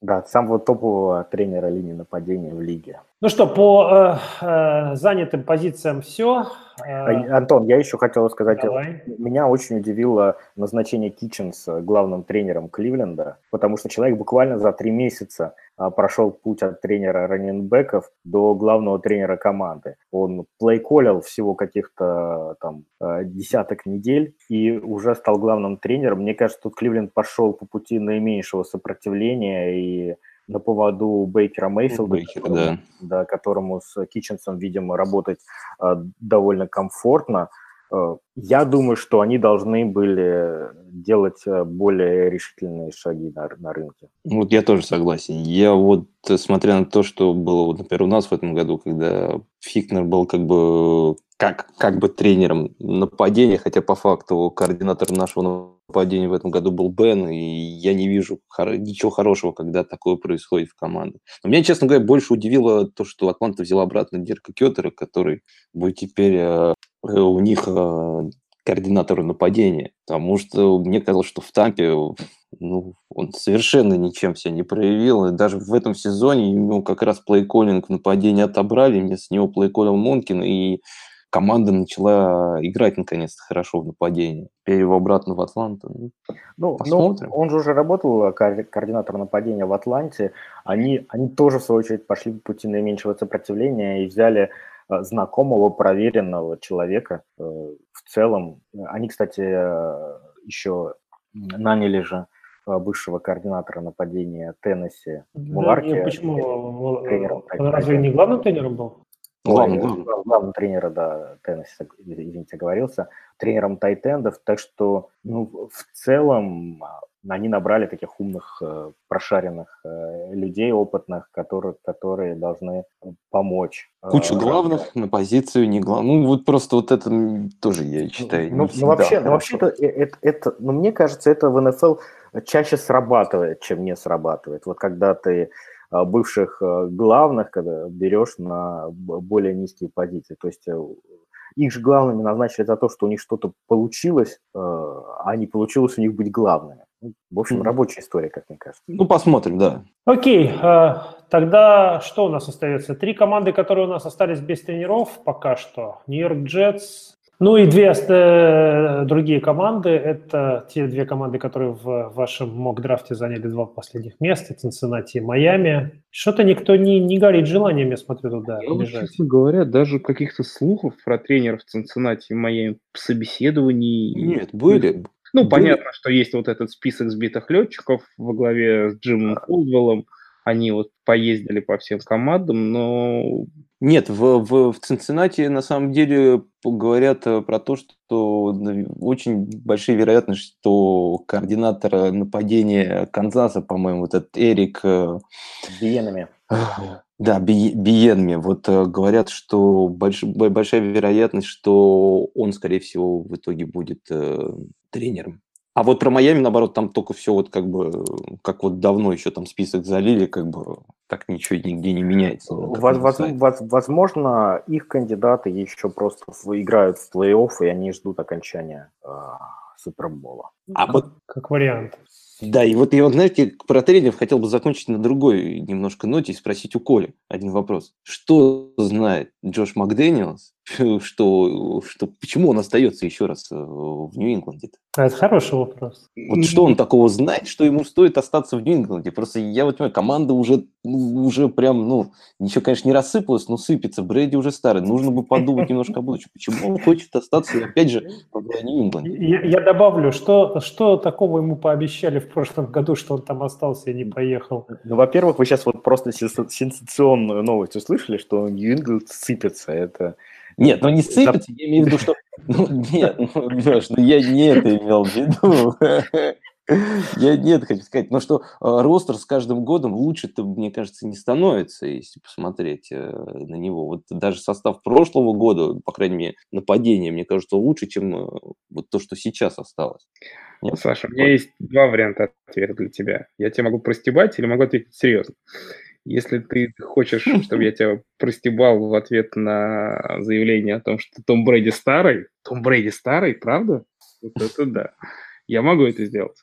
Да, самого топового тренера линии нападения в лиге. Ну что, по э, э, занятым позициям все. Э, Антон, я еще хотел сказать, Давай. меня очень удивило назначение Китченс главным тренером Кливленда, потому что человек буквально за три месяца прошел путь от тренера раненбеков до главного тренера команды. Он плейколил всего каких-то там э, десяток недель и уже стал главным тренером. Мне кажется, тут Кливленд пошел по пути наименьшего сопротивления и на поводу Бейкера Мейфилда, Бейкер, которому, да. Да, которому с Китченсом, видимо, работать э, довольно комфортно. Э, я думаю, что они должны были делать э, более решительные шаги на, на рынке. Вот я тоже согласен. Я вот, смотря на то, что было, вот, например, у нас в этом году, когда Фикнер был как бы как, как бы тренером нападения, хотя по факту координатором нашего нападения в этом году был Бен, и я не вижу хор- ничего хорошего, когда такое происходит в команде. Но меня, честно говоря, больше удивило то, что Атланта взяла обратно Дирка Кетера, который будет теперь э, у них э, координатору нападения, потому что мне казалось, что в Тампе ну, он совершенно ничем себя не проявил. И даже в этом сезоне ему как раз плейколлинг в нападении отобрали, вместо него плейколлил Монкин, и команда начала играть наконец-то хорошо в нападении. Теперь его обратно в Атланту. Ну, Ну, ну, посмотрим. он же уже работал э, коорди- координатором нападения в Атланте. Они, они тоже, в свою очередь, пошли по пути наименьшего сопротивления и взяли э, знакомого, проверенного человека. Э, В целом, э, они, кстати, э, еще наняли же э, бывшего координатора нападения Теннесси Муларки. Да, нет, почему? тренером Он разве не главным тренером был? Главный, Ой, главный. глав- главным тренера, да, Теннесси, извините, оговорился, тренером тайтендов, так что, ну, в целом они набрали таких умных, э, прошаренных э, людей, опытных, которые, которые должны помочь. Э, главных на позицию не главных. Ну, вот просто вот это тоже, я считаю, не Ну, ну, вообще, ну, вообще это, это, это, ну, мне кажется, это в НФЛ чаще срабатывает, чем не срабатывает. Вот когда ты бывших главных, когда берешь на более низкие позиции. То есть их же главными назначили за то, что у них что-то получилось, а не получилось у них быть главными. Ну, В общем, рабочая история, как мне кажется. Ну, посмотрим, да. Окей, э, тогда что у нас остается? Три команды, которые у нас остались без тренеров пока что. Нью-Йорк Джетс. Ну и две э, другие команды. Это те две команды, которые в вашем мок-драфте заняли два последних места. Цинциннати и Майами. Что-то никто не, не горит желанием, я смотрю, туда Я вот, бежать. честно говоря, даже каких-то слухов про тренеров Цинциннати и Майами собеседований. Нет, были. Ну, были. понятно, что есть вот этот список сбитых летчиков во главе с Джимом Колдвеллом. Они вот поездили по всем командам, но Нет, в, в, в Цинциннати на самом деле говорят э, про то, что очень большая вероятность, что координатор нападения Канзаса, по-моему, вот этот Эрик, э, Биенами. Да, Би- Биенми, вот э, говорят, что больш- большая вероятность, что он, скорее всего, в итоге будет э, тренером. А вот про Майами, наоборот, там только все вот как бы, э, как вот давно еще там список залили, как бы так ничего нигде не меняется. Воз- Возможно, их кандидаты еще просто играют в плей-офф, и они ждут окончания а, Супербола. А вот Как вариант. Да, и вот я, знаете, про тренеров хотел бы закончить на другой немножко ноте и спросить у Коли один вопрос. Что знает Джош Макдэниелс, что, что, почему он остается еще раз э, в Нью-Ингланде? А Это хороший вопрос. Вот что он такого знает, что ему стоит остаться в Нью-Ингланде? Просто я вот понимаю, команда уже, ну, уже прям, ну, ничего, конечно, не рассыпалась, но сыпется. Брэди уже старый. Нужно бы подумать немножко о будущем. Почему он хочет остаться, опять же, в Нью-Ингланде? Я, я добавлю, что, что такого ему пообещали в прошлом году, что он там остался и не поехал. Ну, во-первых, вы сейчас вот просто сенса- сенсационную новость услышали, что Нью-Ингланд сыпется. Это Нет, ну не сыпется, я имею в виду, что... Ну, нет, ну, Леш, ну я не это имел в виду. Я не это хочу сказать. Но что э, ростер с каждым годом лучше-то, мне кажется, не становится, если посмотреть э, на него. Вот даже состав прошлого года, по крайней мере, нападение, мне кажется, лучше, чем э, вот то, что сейчас осталось. Нет? Саша, у меня есть два варианта ответа для тебя. Я тебе могу простебать или могу ответить серьезно. Если ты хочешь, чтобы я тебя простебал в ответ на заявление о том, что Том Брэди старый, Том Брэди старый, правда? Вот это да. Я могу это сделать.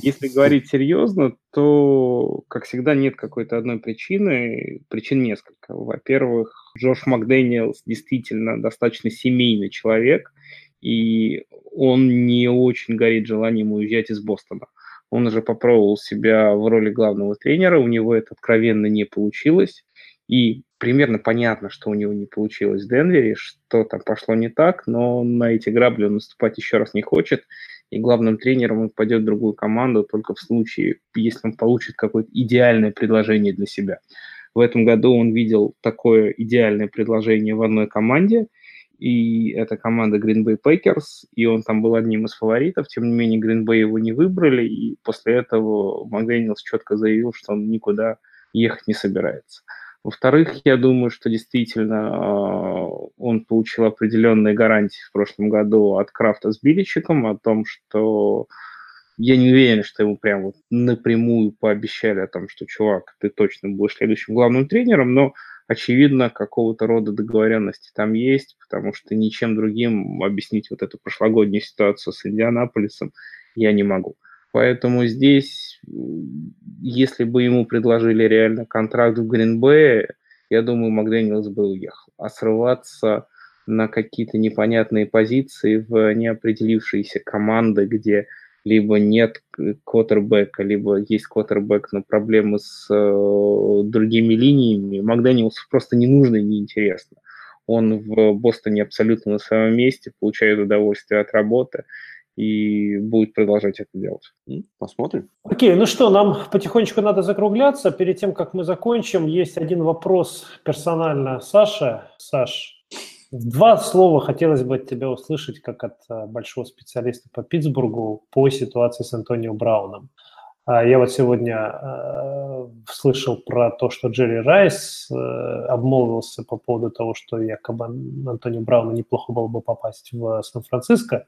Если говорить серьезно, то, как всегда, нет какой-то одной причины. Причин несколько. Во-первых, Джош Макдэниелс действительно достаточно семейный человек, и он не очень горит желанием уезжать из Бостона. Он уже попробовал себя в роли главного тренера, у него это откровенно не получилось. И примерно понятно, что у него не получилось в Денвере, что там пошло не так, но на эти грабли он наступать еще раз не хочет. И главным тренером он пойдет в другую команду только в случае, если он получит какое-то идеальное предложение для себя. В этом году он видел такое идеальное предложение в одной команде, и это команда Green Bay Packers, и он там был одним из фаворитов, тем не менее Green Bay его не выбрали, и после этого Макдэниелс четко заявил, что он никуда ехать не собирается. Во-вторых, я думаю, что действительно э, он получил определенные гарантии в прошлом году от Крафта с Биличиком о том, что я не уверен, что ему прям вот напрямую пообещали о том, что, чувак, ты точно будешь следующим главным тренером, но, очевидно, какого-то рода договоренности там есть, потому что ничем другим объяснить вот эту прошлогоднюю ситуацию с Индианаполисом я не могу. Поэтому здесь, если бы ему предложили реально контракт в Гринбее, я думаю, Макдэниелс бы уехал. А срываться на какие-то непонятные позиции в неопределившиеся команды, где либо нет квотербека, либо есть квотербек, но проблемы с э, другими линиями, Макдэниелсу просто не нужно и неинтересно. Он в Бостоне абсолютно на своем месте, получает удовольствие от работы и будет продолжать это делать. Посмотрим. Окей, ну что, нам потихонечку надо закругляться. Перед тем, как мы закончим, есть один вопрос персонально Саша. Саш, Два слова хотелось бы от тебя услышать, как от э, большого специалиста по Питтсбургу, по ситуации с Антонио Брауном. А, я вот сегодня э, слышал про то, что Джерри Райс э, обмолвился по поводу того, что якобы Антонио Брауну неплохо было бы попасть в Сан-Франциско.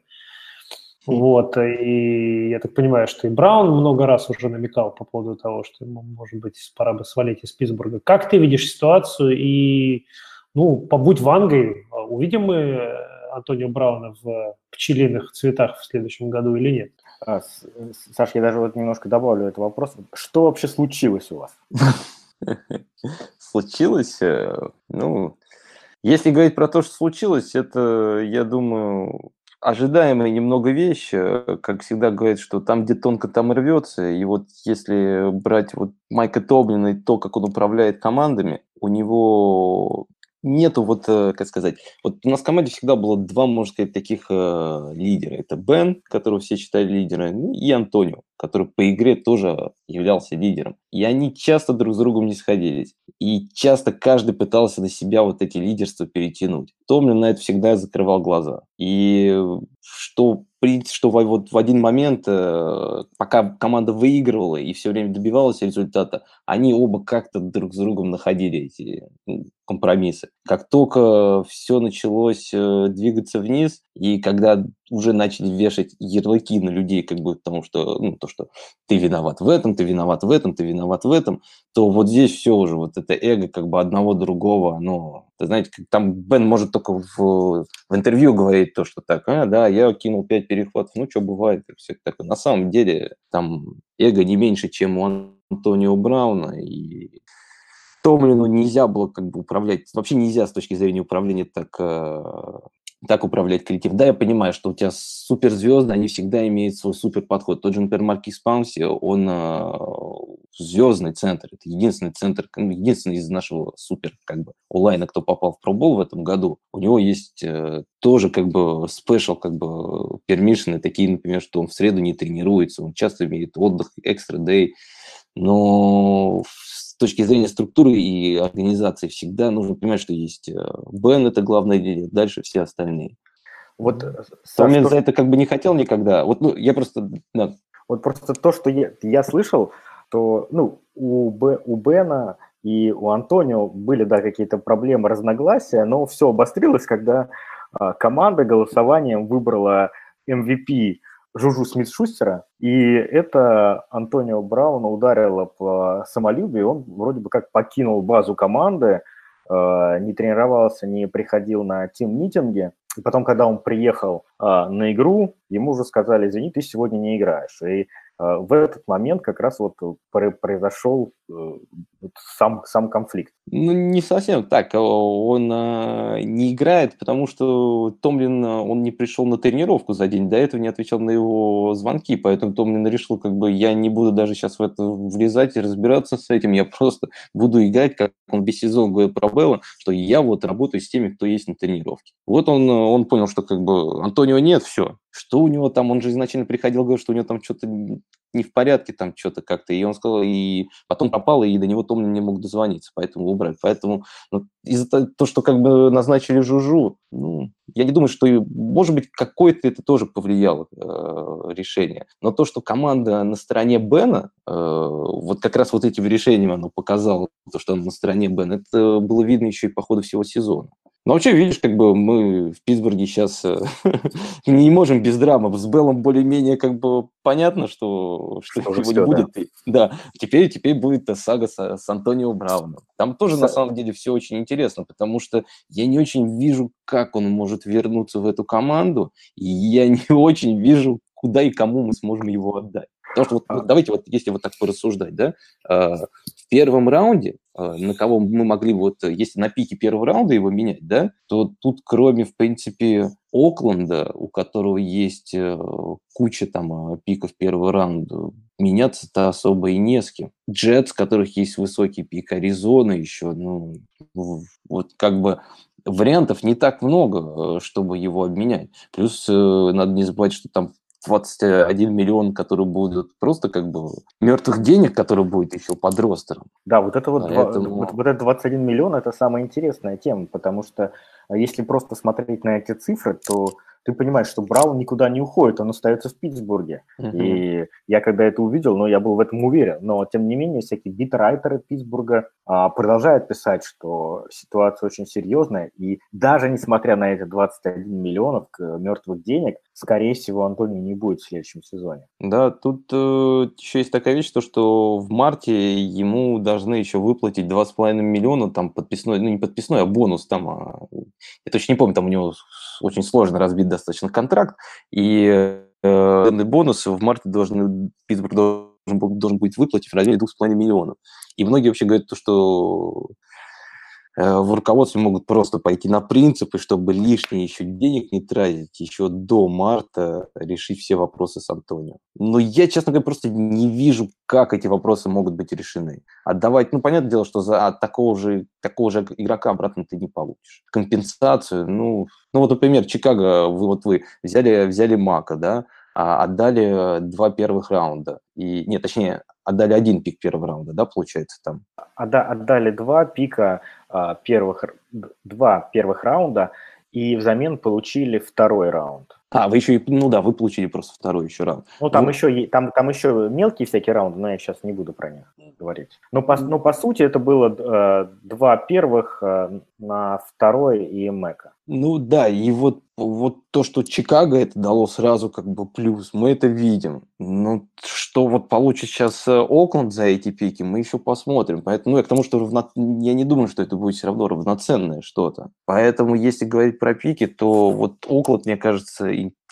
Вот, и я так понимаю, что и Браун много раз уже намекал по поводу того, что ему, может быть, пора бы свалить из Питтсбурга. Как ты видишь ситуацию и ну, побудь Вангой, а увидим мы э, Антонио Брауна в пчелиных цветах в следующем году или нет? А, Саш, я даже вот немножко добавлю этот вопрос. Что вообще случилось у вас? Случилось? Э, ну, если говорить про то, что случилось, это, я думаю, ожидаемая немного вещь. Как всегда говорят, что там, где тонко, там рвется. И вот если брать вот Майка Тоблина и то, как он управляет командами, у него нету вот, э, как сказать, вот у нас в команде всегда было два, можно сказать, таких э, лидера. Это Бен, которого все считали лидером, ну, и Антонио, который по игре тоже являлся лидером. И они часто друг с другом не сходились. И часто каждый пытался на себя вот эти лидерства перетянуть. Томлин на это всегда закрывал глаза. И что что вот в один момент, э, пока команда выигрывала и все время добивалась результата, они оба как-то друг с другом находили эти компромиссы. Как только все началось э, двигаться вниз, и когда уже начали вешать ярлыки на людей, как бы потому что, ну, то, что ты виноват в этом, ты виноват в этом, ты виноват в этом, то вот здесь все уже, вот это эго как бы одного другого, оно, ты знаете, там Бен может только в, в интервью говорить то, что так, а, да, я кинул пять перехватов, ну, что бывает, и все такое. На самом деле там эго не меньше, чем у Антонио Брауна, и Томлину нельзя было как бы управлять, вообще нельзя с точки зрения управления так э, так управлять коллектив. Да, я понимаю, что у тебя суперзвезды, они всегда имеют свой супер подход. Тот же, например, Маркис Паунси, он э, звездный центр. Это единственный центр, ну, единственный из нашего супер как бы онлайна, кто попал в пробол в этом году. У него есть э, тоже как бы спешл, как бы пермишины, такие, например, что он в среду не тренируется, он часто имеет отдых, экстра дей. Но точки зрения структуры и организации всегда нужно понимать, что есть э, Бен, это главное дело, дальше все остальные. Вот э, Сам что... за это как бы не хотел никогда. Вот, ну, я просто... Да. Вот просто то, что я, я слышал, то ну, у, Б, у Бена и у Антонио были, да, какие-то проблемы, разногласия, но все обострилось, когда а, команда голосованием выбрала MVP Жужу Смит-Шустера, и это Антонио Брауна ударило по самолюбию, он вроде бы как покинул базу команды, э, не тренировался, не приходил на тим-митинги, и потом, когда он приехал э, на игру, ему уже сказали, извини, ты сегодня не играешь. И а, в этот момент как раз вот произошел э, сам, сам конфликт. Ну, не совсем так. Он э, не играет, потому что Томлин, он не пришел на тренировку за день, до этого не отвечал на его звонки, поэтому Томлин решил, как бы, я не буду даже сейчас в это влезать и разбираться с этим, я просто буду играть, как он весь сезон говорит про Белла, что я вот работаю с теми, кто есть на тренировке. Вот он, он понял, что как бы Антонио нет, все, что у него там, он же изначально приходил, говорил, что у него там что-то не в порядке там что-то как-то. И он сказал, и потом пропал, и до него Томлин не мог дозвониться, поэтому убрали. Поэтому ну, из-за того, что как бы назначили Жужу, ну, я не думаю, что, может быть, какое-то это тоже повлияло э, решение. Но то, что команда на стороне Бена, э, вот как раз вот этим решением оно показало, то, что она на стороне Бена, это было видно еще и по ходу всего сезона. Ну, вообще, видишь, как бы мы в Питтсбурге сейчас э, не можем без драмы. С Беллом более-менее как бы понятно, что, что его все, не будет. Да. да, теперь, теперь будет сага с, с Антонио Брауном. Там тоже, на самом деле, все очень интересно, потому что я не очень вижу, как он может вернуться в эту команду, и я не очень вижу, куда и кому мы сможем его отдать. Потому что вот, вот давайте вот, если вот так порассуждать, да, э, в первом раунде, э, на кого мы могли вот, если на пике первого раунда его менять, да, то тут кроме, в принципе, Окленда, у которого есть э, куча там пиков первого раунда, меняться-то особо и не с кем. Джетс, которых есть высокий пик, Аризона еще, ну, вот как бы вариантов не так много, чтобы его обменять. Плюс надо не забывать, что там 21 миллион, которые будут просто как бы мертвых денег, которые будет еще под ростером. Да, вот это вот, Поэтому... 2, вот, вот это 21 миллион, это самая интересная тема, потому что а, если просто смотреть на эти цифры, то ты понимаешь, что Браун никуда не уходит, он остается в Питтсбурге. Uh-huh. И я когда это увидел, но ну, я был в этом уверен. Но, тем не менее, всякие битрайтеры Питтсбурга а, продолжают писать, что ситуация очень серьезная. И даже несмотря на эти 21 миллионов мертвых денег, скорее всего, Антонио не будет в следующем сезоне. Да, тут э, еще есть такая вещь, то, что в марте ему должны еще выплатить 2,5 миллиона, там подписной, ну не подписной, а бонус там, а, я точно не помню, там у него очень сложно разбит достаточно контракт, и э, бонусы в марте должны, Питтсбург должен, должен будет выплатить в размере 2,5 миллионов. И многие вообще говорят, то, что в руководстве могут просто пойти на принципы, чтобы лишние еще денег не тратить, еще до марта решить все вопросы с Антонио. Но я, честно говоря, просто не вижу, как эти вопросы могут быть решены. Отдавать, ну, понятное дело, что за от такого же, такого же игрока обратно ты не получишь. Компенсацию, ну, ну вот, например, Чикаго, вы, вот вы взяли, взяли Мака, да, а отдали два первых раунда. И, нет, точнее, отдали один пик первого раунда, да, получается там? Отда, отдали два пика первых, два первых раунда, и взамен получили второй раунд. А, вы еще, ну да, вы получили просто второй еще раунд. Ну, там, ну, еще, там, там еще мелкие всякие раунды, но я сейчас не буду про них говорить. Но по, ну, по сути это было э, два первых э, на второй и Мэка. Ну да, и вот, вот то, что Чикаго это дало сразу как бы плюс, мы это видим. Ну, что вот получит сейчас э, Окленд за эти пики, мы еще посмотрим. Поэтому, ну, я к тому, что равно... я не думаю, что это будет все равно равноценное что-то. Поэтому, если говорить про пики, то вот Окленд, мне кажется,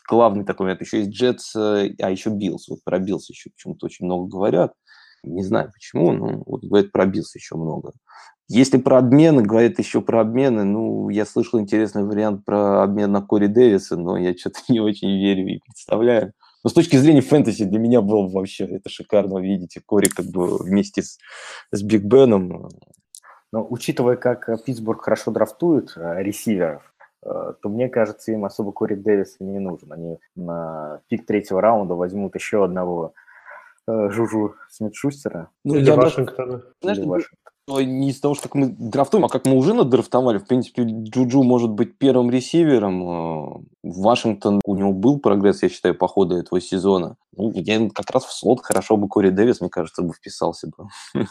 главный такой момент. Еще есть Джетс, э, а еще Биллс. Вот про Биллс еще почему-то очень много говорят. Не знаю почему, но вот говорят про Биллс еще много. Если про обмены, говорят еще про обмены, ну, я слышал интересный вариант про обмен на Кори Дэвиса, но я что-то не очень верю и представляю. Но с точки зрения фэнтези для меня было вообще это шикарно видеть Кори как бы вместе с, с Биг Беном. Но учитывая, как Питтсбург хорошо драфтует э, ресиверов, э, то мне кажется, им особо Кори Дэвиса не нужен. Они на пик третьего раунда возьмут еще одного э, Жужу Смит-Шустера. Ну, или Вашингтона. Знаешь, Вашингтона не из того, что как мы драфтуем, а как мы уже надрафтовали. В принципе, Джуджу может быть первым ресивером. Э, Вашингтон, у него был прогресс, я считаю, по ходу этого сезона. Ну, я как раз в слот хорошо бы Кори Дэвис, мне кажется, бы вписался бы.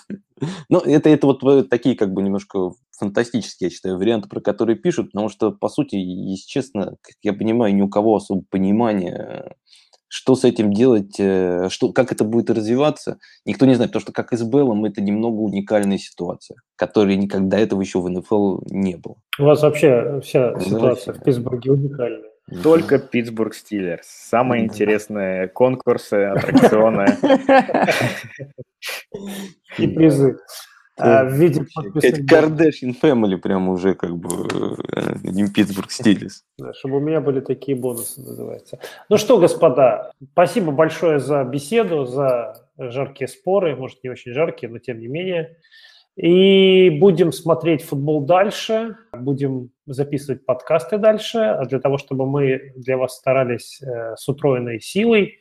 Но это, это вот э, такие как бы немножко фантастические, я считаю, варианты, про которые пишут, потому что, по сути, если честно, как я понимаю, ни у кого особо понимания что с этим делать, э, что, как это будет развиваться, никто не знает, потому что как и с Беллом это немного уникальная ситуация, которой никогда этого еще в НФЛ не было. У вас вообще вся ну, ситуация в Питтсбурге уникальная. Только Питтсбург Стиллерс. Самые интересные конкурсы, аттракционы. И призы. А, в виде подписных... Кардашьян Фэмили прям уже как бы не э, Питтсбург Стилис. Да, чтобы у меня были такие бонусы, называется. Ну что, господа, спасибо большое за беседу, за жаркие споры, может, не очень жаркие, но тем не менее. И будем смотреть футбол дальше, будем записывать подкасты дальше, а для того, чтобы мы для вас старались с утроенной силой,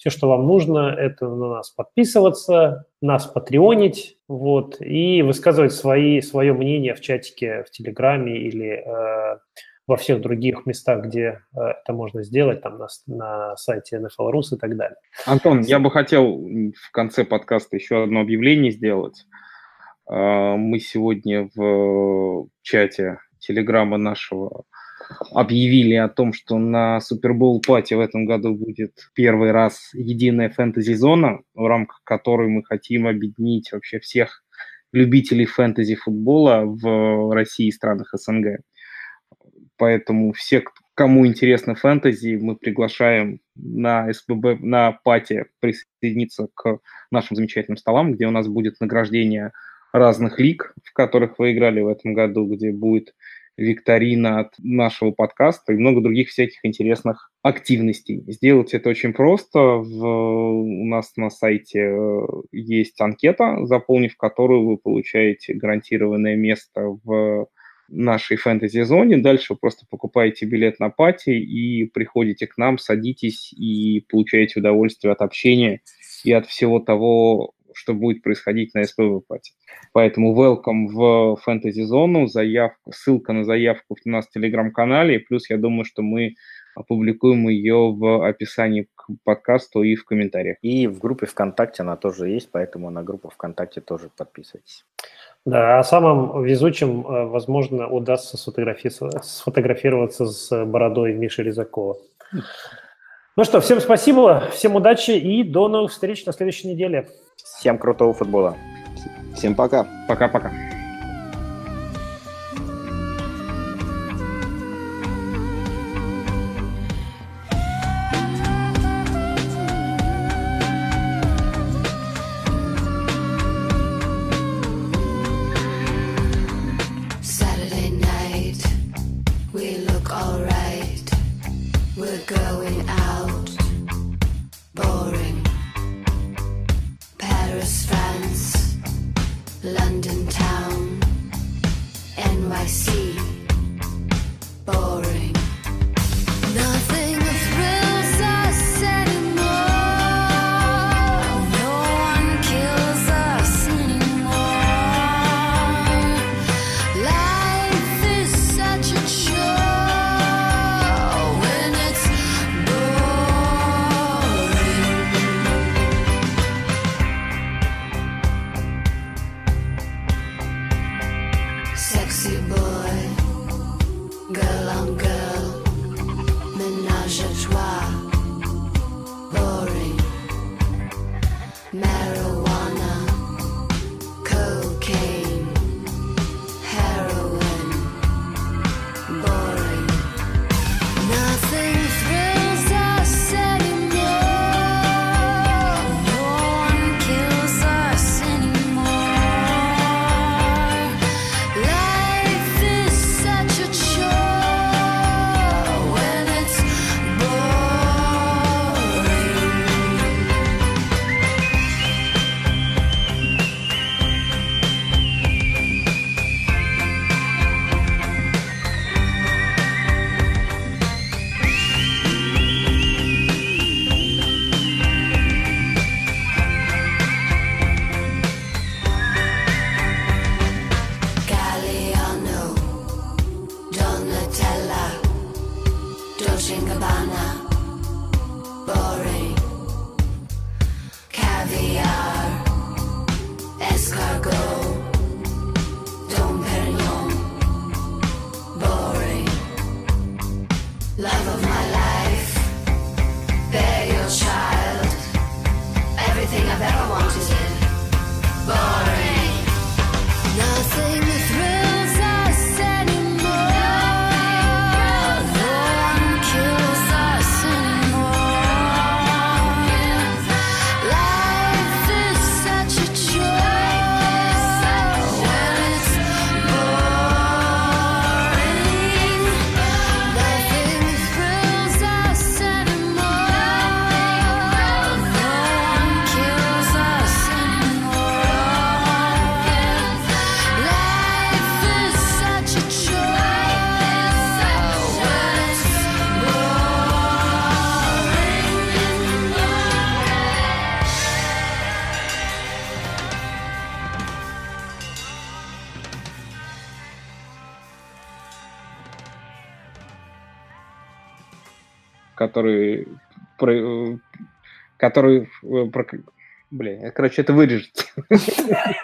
Все, что вам нужно, это на нас подписываться, нас патреонить, вот, и высказывать свои, свое мнение в чатике, в Телеграме или э, во всех других местах, где э, это можно сделать, там на, на сайте NFL Rus и так далее. Антон, я бы хотел в конце подкаста еще одно объявление сделать. Э, мы сегодня в чате Телеграма нашего объявили о том, что на Супербол пати в этом году будет первый раз единая фэнтези-зона, в рамках которой мы хотим объединить вообще всех любителей фэнтези-футбола в России и странах СНГ. Поэтому все, кому интересно фэнтези, мы приглашаем на СББ, на пати присоединиться к нашим замечательным столам, где у нас будет награждение разных лиг, в которых вы играли в этом году, где будет викторина от нашего подкаста и много других всяких интересных активностей. Сделать это очень просто. В, у нас на сайте э, есть анкета, заполнив которую вы получаете гарантированное место в нашей фэнтези-зоне. Дальше вы просто покупаете билет на пати и приходите к нам, садитесь и получаете удовольствие от общения и от всего того, что будет происходить на СПВ пати. Поэтому welcome в фэнтези-зону, заявку, ссылка на заявку у нас в телеграм-канале, плюс я думаю, что мы опубликуем ее в описании к подкасту и в комментариях. И в группе ВКонтакте она тоже есть, поэтому на группу ВКонтакте тоже подписывайтесь. Да, а самым везучим, э, возможно, удастся сфотографироваться, сфотографироваться с бородой Миши Резакова. Ну что, всем спасибо, всем удачи и до новых встреч на следующей неделе. Всем крутого футбола. Всем пока. Пока-пока. Sexy boy, girl on girl, menage a trois. Который, про- который, э, Блин, короче, это вырежете.